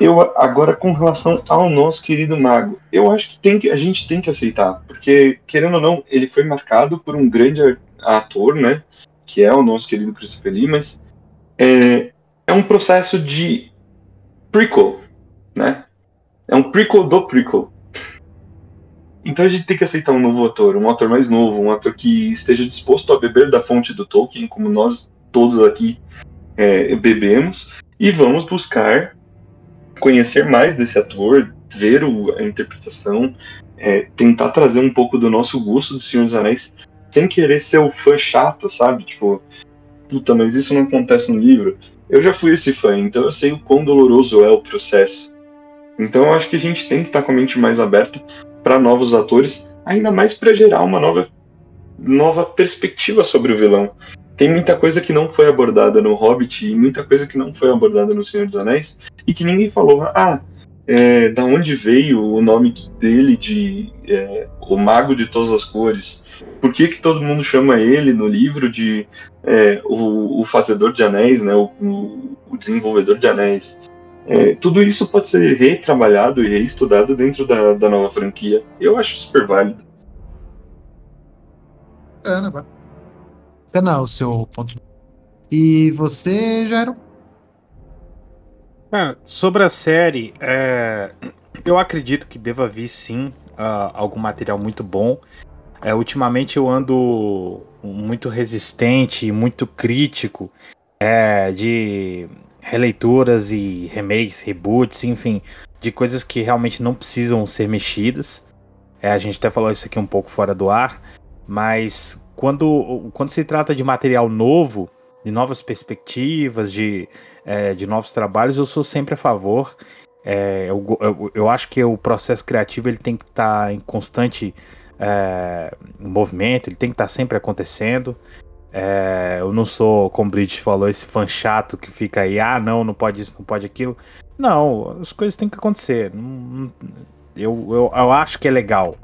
Eu agora com relação ao nosso querido mago, eu acho que, tem que a gente tem que aceitar, porque querendo ou não, ele foi marcado por um grande ator, né, que é o nosso querido Christopher Lee, mas é, é um processo de prequel, né? É um prequel do prequel. Então a gente tem que aceitar um novo ator, um ator mais novo, um ator que esteja disposto a beber da fonte do Tolkien, como nós todos aqui é, bebemos, e vamos buscar conhecer mais desse ator, ver o, a interpretação, é, tentar trazer um pouco do nosso gosto do Senhor dos Anéis, sem querer ser o fã chato, sabe? Tipo, puta, mas isso não acontece no livro. Eu já fui esse fã, então eu sei o quão doloroso é o processo. Então eu acho que a gente tem que estar com a mente mais aberta para novos atores, ainda mais para gerar uma nova, nova perspectiva sobre o vilão. Tem muita coisa que não foi abordada no Hobbit e muita coisa que não foi abordada no Senhor dos Anéis e que ninguém falou. Ah, é, da onde veio o nome dele de é, o Mago de Todas as Cores? Por que, que todo mundo chama ele no livro de é, o, o, Fazedor de Anéis, né, o, o desenvolvedor de Anéis? É, tudo isso pode ser retrabalhado e reestudado dentro da, da nova franquia. Eu acho super válido. Bacana, bacana o seu ponto de E você, Jairo? Cara, sobre a série, é... eu acredito que deva vir sim uh, algum material muito bom. É, ultimamente eu ando muito resistente e muito crítico é, de releituras e remakes, reboots, enfim, de coisas que realmente não precisam ser mexidas. É, a gente até falou isso aqui um pouco fora do ar, mas quando, quando se trata de material novo, de novas perspectivas, de é, de novos trabalhos, eu sou sempre a favor. É, eu, eu, eu, acho que o processo criativo ele tem que estar tá em constante é, movimento, ele tem que estar tá sempre acontecendo. É, eu não sou, como o Bridge falou, esse fã chato que fica aí, ah, não, não pode isso, não pode aquilo. Não, as coisas têm que acontecer. Eu, eu, eu acho que é legal.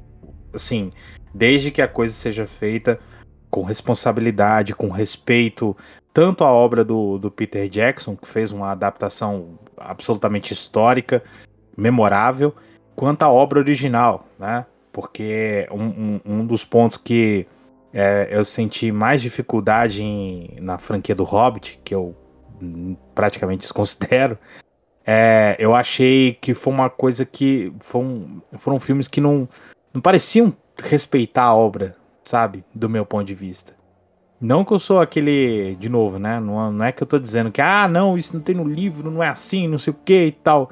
Assim, desde que a coisa seja feita com responsabilidade, com respeito, tanto à obra do, do Peter Jackson, que fez uma adaptação absolutamente histórica, memorável, quanto à obra original, né? Porque um, um, um dos pontos que é, eu senti mais dificuldade em, na franquia do Hobbit, que eu praticamente desconsidero, é, eu achei que foi uma coisa que foram, foram filmes que não, não pareciam respeitar a obra, sabe? Do meu ponto de vista. Não que eu sou aquele, de novo, né? Não, não é que eu tô dizendo que, ah, não, isso não tem no livro, não é assim, não sei o que e tal.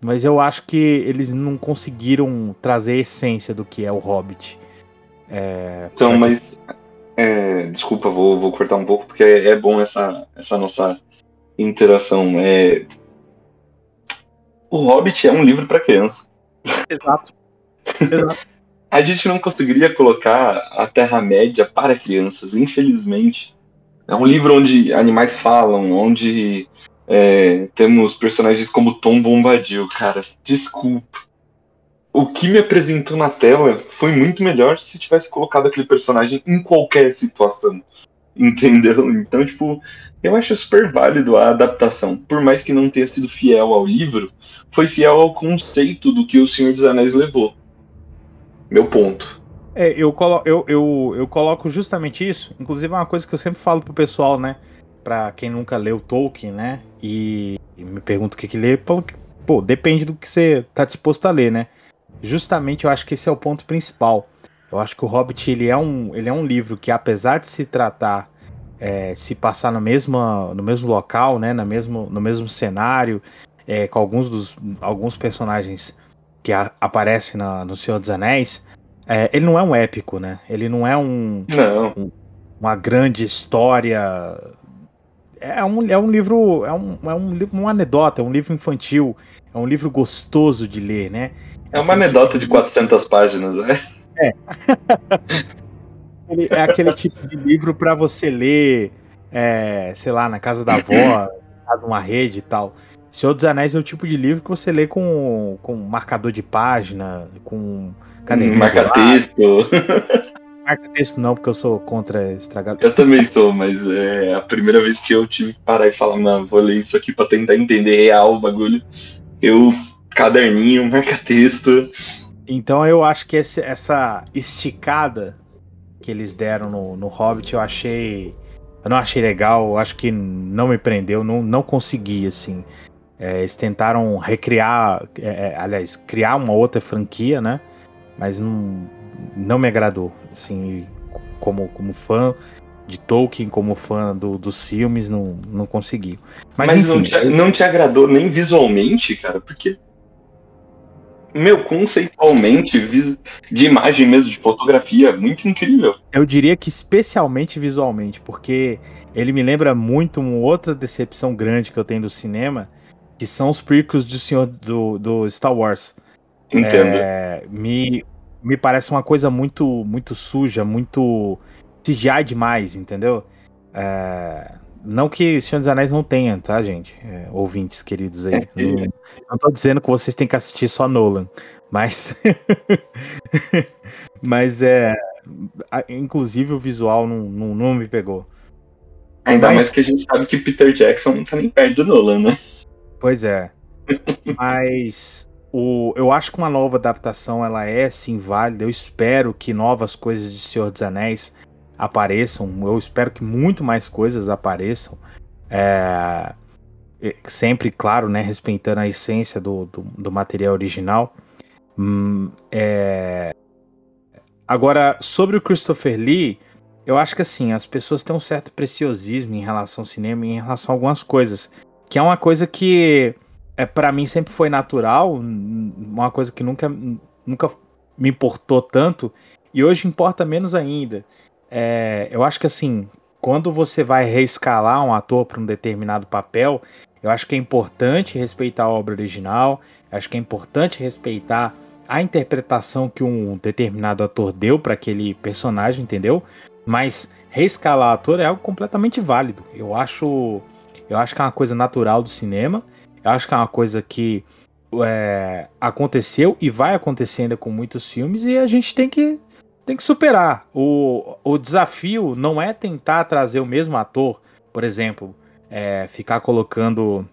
Mas eu acho que eles não conseguiram trazer a essência do que é o Hobbit. É, então, mas. É, desculpa, vou, vou cortar um pouco, porque é, é bom essa, essa nossa interação. É, o Hobbit é um livro para criança. Exato. Exato. a gente não conseguiria colocar a Terra-média para crianças, infelizmente. É um livro onde animais falam, onde é, temos personagens como Tom Bombadil, cara. Desculpa o que me apresentou na tela foi muito melhor se tivesse colocado aquele personagem em qualquer situação. Entendeu? Então, tipo, eu acho super válido a adaptação. Por mais que não tenha sido fiel ao livro, foi fiel ao conceito do que o Senhor dos Anéis levou. Meu ponto. É, eu, colo eu, eu, eu coloco justamente isso. Inclusive, é uma coisa que eu sempre falo pro pessoal, né? Pra quem nunca leu Tolkien, né? E, e me pergunta o que que lê, falo que, pô, depende do que você tá disposto a ler, né? Justamente eu acho que esse é o ponto principal. Eu acho que o Hobbit ele é um, ele é um livro que, apesar de se tratar, é, se passar no mesmo, no mesmo local, né, no, mesmo, no mesmo cenário, é, com alguns, dos, alguns personagens que a, aparecem na, no Senhor dos Anéis, é, ele não é um épico, né? Ele não é um, não. um uma grande história. É um, é um livro, é um, é um, uma anedota, é um livro infantil, é um livro gostoso de ler, né? É uma anedota de 400 páginas, né? É. é aquele tipo de livro para você ler, é, sei lá, na casa da avó, numa rede e tal. Senhor dos Anéis é o tipo de livro que você lê com, com marcador de página, com caderno. Hum, marca-texto. Marca-texto não, porque eu sou contra estragar. Eu também sou, mas é a primeira vez que eu tive que parar e falar, não, vou ler isso aqui pra tentar entender real o bagulho. Eu caderninho, marca-texto. Então eu acho que esse, essa esticada que eles deram no, no Hobbit, eu achei. Eu não achei legal, eu acho que não me prendeu, não, não consegui, assim. É, eles tentaram recriar, é, é aliás, criar uma outra franquia, né? Mas não, não me agradou, assim, como, como fã de Tolkien, como fã do, dos filmes, não, não consegui. Mas, Mas enfim, não, te, não te agradou nem visualmente, cara? Porque meu, conceitualmente, de imagem mesmo, de fotografia, muito incrível. Eu diria que especialmente visualmente, porque ele me lembra muito uma outra decepção grande que eu tenho do cinema, que são os prequels do senhor do, do Star Wars. Entendo. É, me, me parece uma coisa muito muito suja, muito CGI demais, entendeu? É, não que Senhor dos Anéis não tenha, tá, gente? É, ouvintes queridos aí. não, não tô dizendo que vocês têm que assistir só Nolan, mas. mas é. Inclusive o visual não, não, não me pegou. Ainda mas... mais que a gente sabe que Peter Jackson não tá nem perto do Nolan, né? Pois é. mas. O, eu acho que uma nova adaptação ela é sim válida. Eu espero que novas coisas de Senhor dos Anéis apareçam. Eu espero que muito mais coisas apareçam. É, sempre, claro, né, respeitando a essência do, do, do material original. Hum, é... Agora, sobre o Christopher Lee, eu acho que assim, as pessoas têm um certo preciosismo em relação ao cinema e em relação a algumas coisas. Que é uma coisa que, é, para mim, sempre foi natural, uma coisa que nunca, nunca me importou tanto, e hoje importa menos ainda. É, eu acho que assim, quando você vai reescalar um ator para um determinado papel, Eu acho que é importante respeitar a obra original, acho que é importante respeitar a interpretação que um determinado ator deu para aquele personagem, entendeu? Mas reescalar ator é algo completamente válido. Eu acho, eu acho que é uma coisa natural do cinema. Eu acho que é uma coisa que é, aconteceu e vai acontecer ainda com muitos filmes e a gente tem que, tem que superar. O, o desafio não é tentar trazer o mesmo ator, por exemplo, é, ficar colocando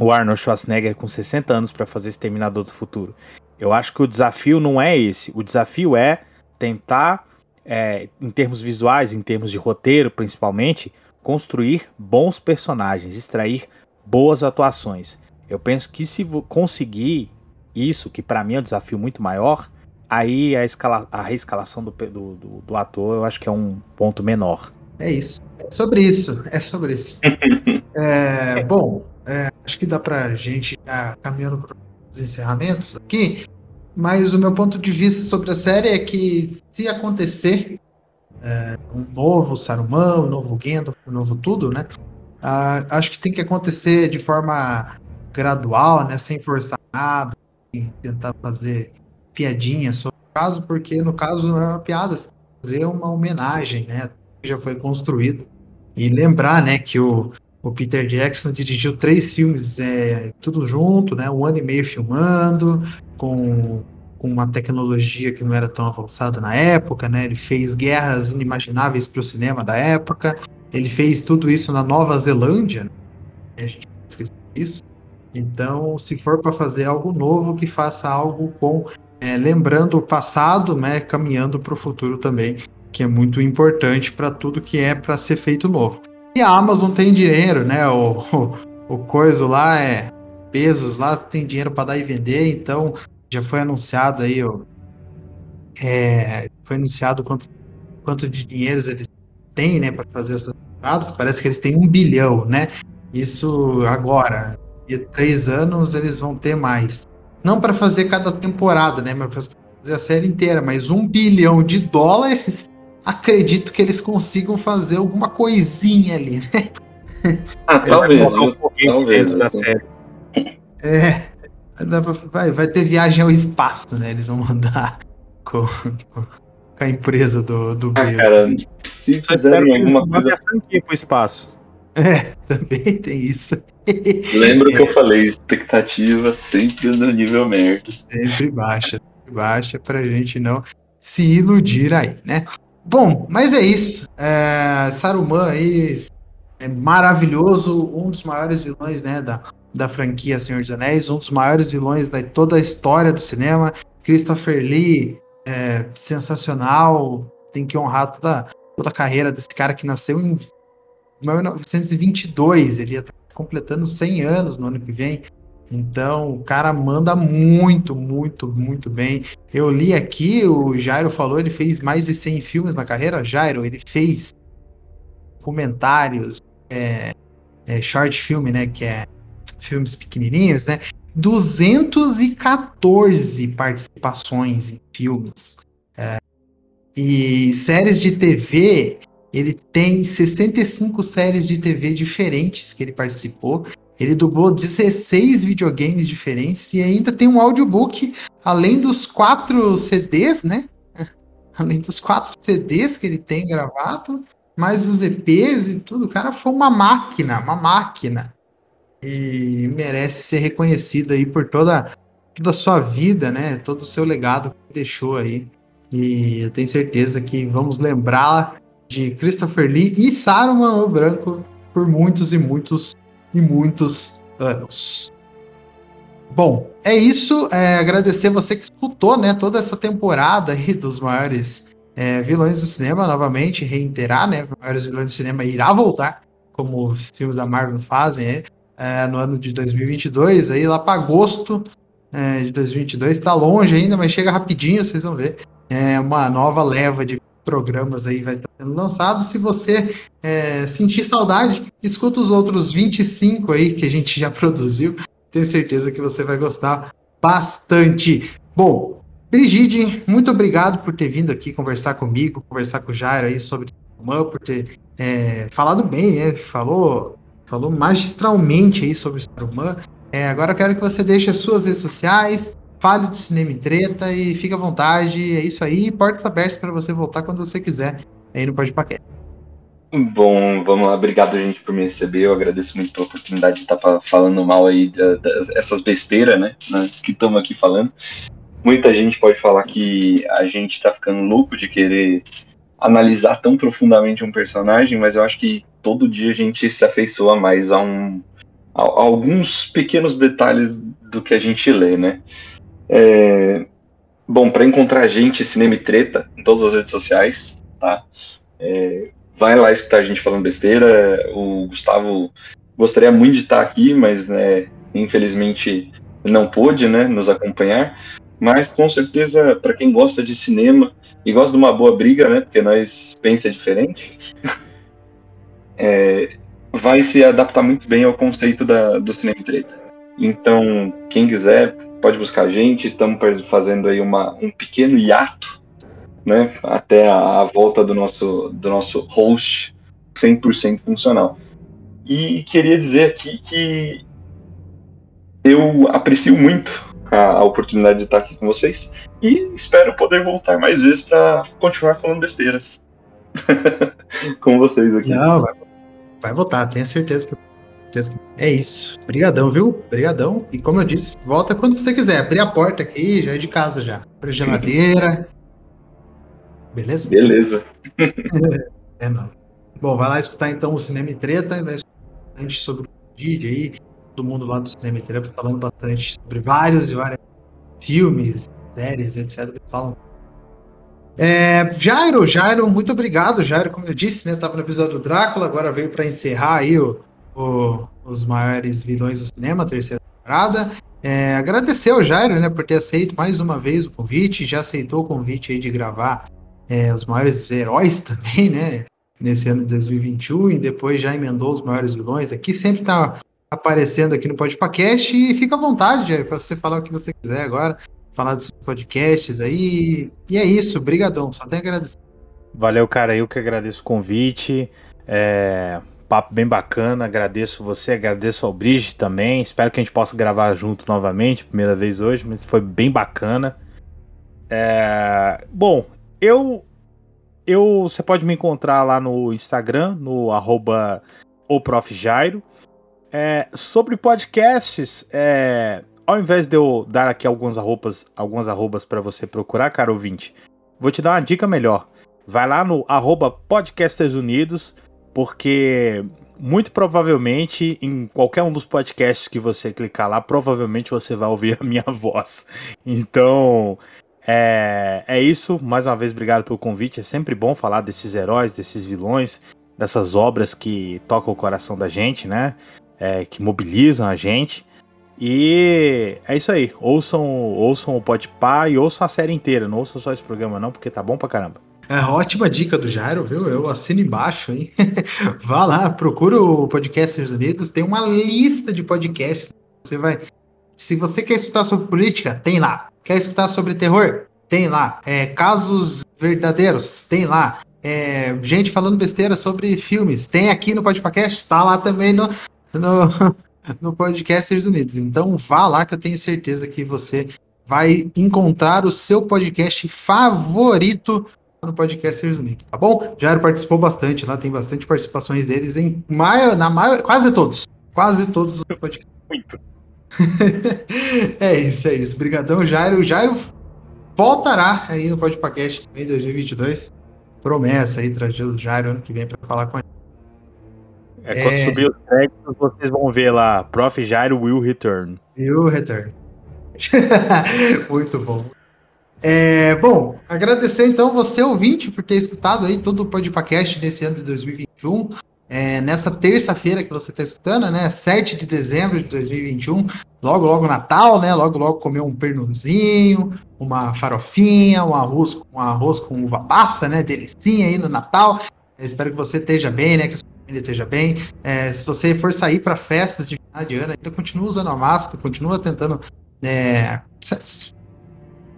o Arnold Schwarzenegger com 60 anos para fazer Exterminador do Futuro. Eu acho que o desafio não é esse. O desafio é tentar, é, em termos visuais, em termos de roteiro principalmente, construir bons personagens, extrair boas atuações. Eu penso que se conseguir isso, que para mim é um desafio muito maior, aí a, escala, a reescalação do, do, do, do, ator eu acho que é um ponto menor. É isso. É sobre isso. É sobre isso. é, bom, é, acho que dá pra gente já caminhando para os encerramentos aqui. Mas o meu ponto de vista sobre a série é que se acontecer é, um novo Saruman, um novo Gandalf, um novo tudo, né? Uh, acho que tem que acontecer de forma gradual, né? Sem forçar nada, sem tentar fazer piadinha sobre o caso, porque no caso não é uma piada, fazer uma homenagem, né? Que já foi construído. E lembrar, né, que o, o Peter Jackson dirigiu três filmes, é, tudo junto, né? Um ano e meio filmando, com, com uma tecnologia que não era tão avançada na época, né? Ele fez guerras inimagináveis para o cinema da época. Ele fez tudo isso na Nova Zelândia, né? a gente esqueceu disso. Então, se for para fazer algo novo, que faça algo com é, lembrando o passado, né? Caminhando para o futuro também, que é muito importante para tudo que é para ser feito novo. E a Amazon tem dinheiro, né? O, o, o coisa lá é pesos lá tem dinheiro para dar e vender, então já foi anunciado aí, ó, é, foi anunciado quanto, quanto de dinheiros eles têm, né, para fazer essas temporadas. Parece que eles têm um bilhão, né? Isso agora, e três anos eles vão ter mais. Não para fazer cada temporada, né, mas para fazer a série inteira, mas um bilhão de dólares. Acredito que eles consigam fazer alguma coisinha ali, né? Ah, talvez, um talvez. Da série. É. Vai, vai ter viagem ao espaço, né? Eles vão mandar com, com a empresa do, do ah, cara, se fizerem alguma coisa. franquia pro espaço. É, também tem isso. Lembra que eu falei, expectativa sempre no nível merda. Sempre baixa, sempre baixa pra gente não se iludir aí, né? Bom, mas é isso. É, Saruman aí é maravilhoso, um dos maiores vilões, né, da, da franquia Senhor dos Anéis, um dos maiores vilões de toda a história do cinema. Christopher Lee, é, sensacional, tem que honrar toda, toda a carreira desse cara que nasceu em 1922, ele ia estar completando 100 anos no ano que vem. Então, o cara manda muito, muito, muito bem. Eu li aqui, o Jairo falou, ele fez mais de 100 filmes na carreira. Jairo, ele fez comentários, é, é, short film, né, que é filmes pequenininhos, né? 214 participações em filmes. É, e séries de TV, ele tem 65 séries de TV diferentes que ele participou. Ele dublou 16 videogames diferentes e ainda tem um audiobook, além dos quatro CDs, né? Além dos quatro CDs que ele tem gravado, mais os EPs e tudo. O cara foi uma máquina, uma máquina e merece ser reconhecido aí por toda, toda a sua vida, né? Todo o seu legado que deixou aí. E eu tenho certeza que vamos lembrar de Christopher Lee e Saruman o Branco por muitos e muitos e muitos anos. Bom, é isso. É, agradecer você que escutou, né, toda essa temporada aí dos maiores é, vilões do cinema novamente, reiterar, né, maiores vilões do cinema irá voltar, como os filmes da Marvel fazem, é, é, no ano de 2022, aí lá para agosto é, de 2022, está longe ainda, mas chega rapidinho, vocês vão ver. É uma nova leva de programas aí vai estar sendo lançado. Se você é, sentir saudade, escuta os outros 25 aí que a gente já produziu. Tenho certeza que você vai gostar bastante. Bom, Brigide, muito obrigado por ter vindo aqui conversar comigo, conversar com o Jairo aí sobre o por ter é, falado bem, né? Falou falou magistralmente aí sobre Saruman. É, agora eu quero que você deixe as suas redes sociais, fale do Cinema em Treta e fique à vontade. É isso aí, portas abertas para você voltar quando você quiser aí no Pode Paquete. Bom, vamos lá. Obrigado, gente, por me receber. Eu agradeço muito pela oportunidade de estar falando mal aí dessas besteiras, né, né? Que estamos aqui falando. Muita gente pode falar que a gente está ficando louco de querer analisar tão profundamente um personagem, mas eu acho que todo dia a gente se afeiçoa mais a, um, a, a alguns pequenos detalhes do que a gente lê, né? É, bom, para encontrar a gente, Cinema e Treta, em todas as redes sociais, tá? É, vai lá escutar a gente falando besteira. O Gustavo gostaria muito de estar aqui, mas né, infelizmente não pôde né, nos acompanhar. Mas com certeza, para quem gosta de cinema e gosta de uma boa briga, né, porque nós pensa diferente, é, vai se adaptar muito bem ao conceito da, do cinema treta. Então, quem quiser, pode buscar a gente. Estamos fazendo aí uma, um pequeno hiato né, até a, a, volta do nosso, do nosso host 100% funcional. E queria dizer aqui que eu aprecio muito a, a, oportunidade de estar aqui com vocês e espero poder voltar mais vezes para continuar falando besteira com vocês aqui. Não, vai, vai voltar, tenho certeza que é isso. Obrigadão, viu? Obrigadão. E como eu disse, volta quando você quiser. Abrir a porta aqui, já é de casa já. Abre a geladeira. Beleza? Beleza. é, não. Bom, vai lá escutar então o Cinema e Treta, vai bastante sobre o Didi aí, todo mundo lá do Cinema e Treta falando bastante sobre vários e vários filmes, séries, etc. Falam. É, Jairo, Jairo, muito obrigado, Jairo, como eu disse, né, tava no episódio do Drácula, agora veio para encerrar aí o, o, os maiores vilões do cinema, terceira temporada. É, agradecer ao Jairo, né, por ter aceito mais uma vez o convite, já aceitou o convite aí de gravar é, os maiores heróis também, né? Nesse ano de 2021, e depois já emendou os maiores vilões aqui. Sempre tá aparecendo aqui no Podpacast e fica à vontade para você falar o que você quiser agora, falar dos podcasts aí. E é isso, brigadão, só tenho a agradecer. Valeu, cara, eu que agradeço o convite. É, papo bem bacana, agradeço você, agradeço ao Bridge também. Espero que a gente possa gravar junto novamente, primeira vez hoje, mas foi bem bacana. É, bom, eu. Eu, você pode me encontrar lá no Instagram, no arroba. É, sobre podcasts, é, ao invés de eu dar aqui algumas arrobas, algumas arrobas para você procurar, cara ouvinte, vou te dar uma dica melhor. Vai lá no arroba Podcasters Unidos, porque muito provavelmente em qualquer um dos podcasts que você clicar lá, provavelmente você vai ouvir a minha voz. Então, é, é isso. Mais uma vez, obrigado pelo convite. É sempre bom falar desses heróis, desses vilões, dessas obras que tocam o coração da gente, né? É, que mobilizam a gente. E é isso aí. Ouçam, ouçam o Podpah e ouçam a série inteira. Não ouçam só esse programa, não, porque tá bom pra caramba. É, ótima dica do Jairo, viu? Eu assino embaixo, hein? Vá lá, procura o Podcasters Unidos. Tem uma lista de podcasts. Você vai. Se você quer escutar sobre política, tem lá. Quer escutar sobre terror? Tem lá. É, casos verdadeiros? Tem lá. É, gente falando besteira sobre filmes? Tem aqui no Podcast? Tá lá também no, no, no Podcasters Unidos. Então vá lá que eu tenho certeza que você vai encontrar o seu podcast favorito no Podcasters Unidos, tá bom? Jairo participou bastante lá, tem bastante participações deles em maior, na maior, quase todos, quase todos os podcasts. Muito. é isso, é isso. Obrigadão, Jairo. O Jairo voltará aí no podcast também em 2022. Promessa aí, trazer o Jairo ano que vem para falar com a gente. É, quando é... subir os créditos, vocês vão ver lá, Prof. Jairo will return. Will return. Muito bom. É, bom, agradecer então você, ouvinte, por ter escutado aí todo o podcast nesse ano de 2021 é, nessa terça-feira que você está escutando, né? 7 de dezembro de 2021, logo, logo Natal, né? Logo, logo comer um pernunzinho, uma farofinha, um arroz, um arroz com uva passa, né? Delicinha aí no Natal. Eu espero que você esteja bem, né? Que a sua família esteja bem. É, se você for sair para festas de final de ano, ainda continua usando a máscara, continua tentando. É,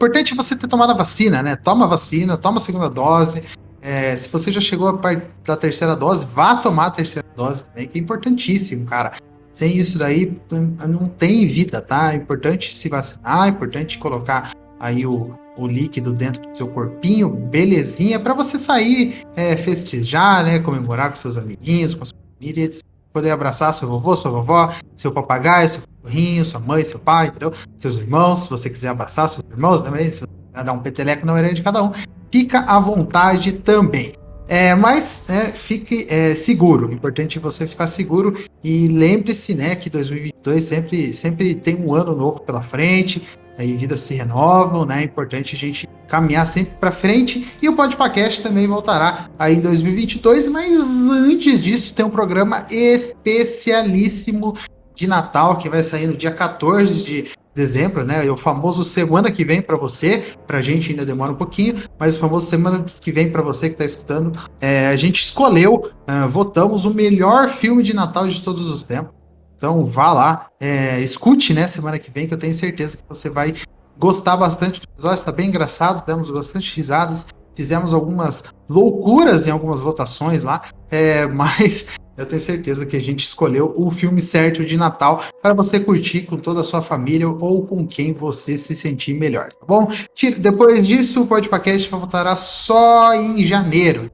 importante é você ter tomado a vacina, né? Toma a vacina, toma a segunda dose, É, se você já chegou a parte da terceira dose, vá tomar a terceira dose também, que é importantíssimo, cara. Sem isso daí, não tem vida, tá? É importante se vacinar, é importante colocar aí o, o líquido dentro do seu corpinho, belezinha, para você sair é, festejar, né? Comemorar com seus amiguinhos, com sua família, poder abraçar seu vovô, sua vovó, seu papagaio, seu cachorrinho, sua mãe, seu pai, entendeu? Seus irmãos, se você quiser abraçar seus irmãos também, se você quiser dar um peteleco na orelha de cada um, fica à vontade também. É, mas é, fique é, seguro, importante você ficar seguro e lembre-se, né, que 2022 sempre, sempre tem um ano novo pela frente, aí vidas se renovam, né? É importante a gente caminhar sempre para frente e o Podpacast também voltará aí em 2022, mas antes disso tem um programa especialíssimo de Natal que vai sair no dia 14 de dezembro, né? O famoso semana que vem para você, para a gente ainda demora um pouquinho, mas o famoso semana que vem para você que está escutando, é, a gente escolheu, uh, votamos o melhor filme de Natal de todos os tempos. Então vá lá, é, escute, né, semana que vem, que eu tenho certeza que você vai gostar bastante do episódio, está bem engraçado, demos bastante risadas, fizemos algumas loucuras em algumas votações lá, é, mas eu tenho certeza que a gente escolheu o filme certo de Natal para você curtir com toda a sua família ou com quem você se sentir melhor, tá bom? Depois disso, o podcast voltará só em janeiro.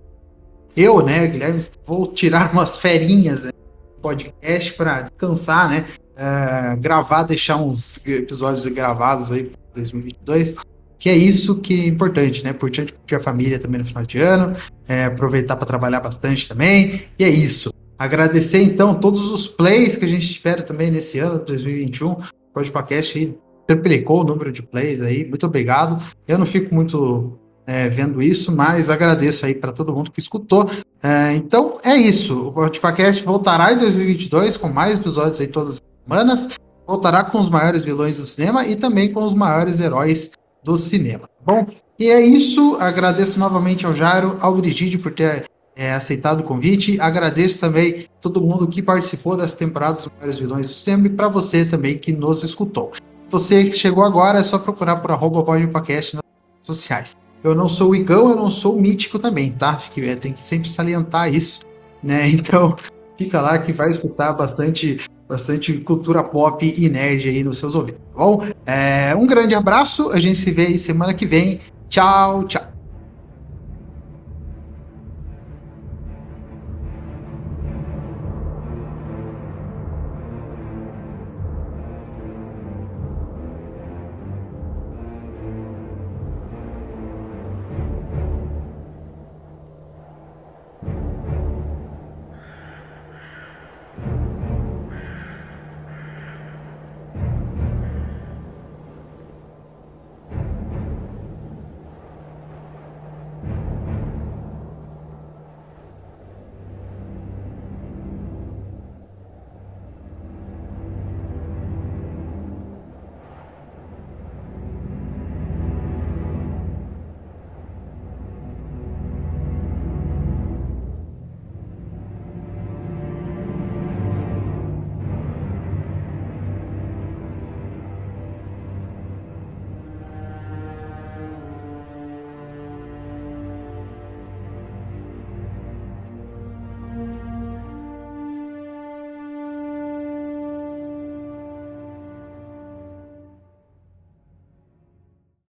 Eu, né, Guilherme, vou tirar umas ferinhas né? podcast para descansar, né? É, gravar, deixar uns episódios gravados aí para 2022. Que é isso que é importante, né? Importante curtir a família também no final de ano, é, aproveitar para trabalhar bastante também. E é isso. Agradecer então todos os plays que a gente tiveram também nesse ano, 2021. O podcast aí triplicou o número de plays aí. Muito obrigado. Eu não fico muito é, vendo isso, mas agradeço aí para todo mundo que escutou. É, então é isso. O podcast voltará em 2022 com mais episódios aí todas as semanas. Voltará com os maiores vilões do cinema e também com os maiores heróis do cinema. Tá bom, e é isso. Agradeço novamente ao Jairo, ao Brigide por ter é, aceitado o convite. Agradeço também todo mundo que participou dessa temporada dos maiores vilões do cinema e para você também que nos escutou. Você que chegou agora, é só procurar por arroba podcast nas redes sociais. Eu não sou o Igão, eu não sou o mítico também, tá? É, tem que sempre salientar isso, né? Então, fica lá que vai escutar bastante bastante cultura pop e nerd aí nos seus ouvidos, tá bom? É, um grande abraço, a gente se vê semana que vem. Tchau, tchau.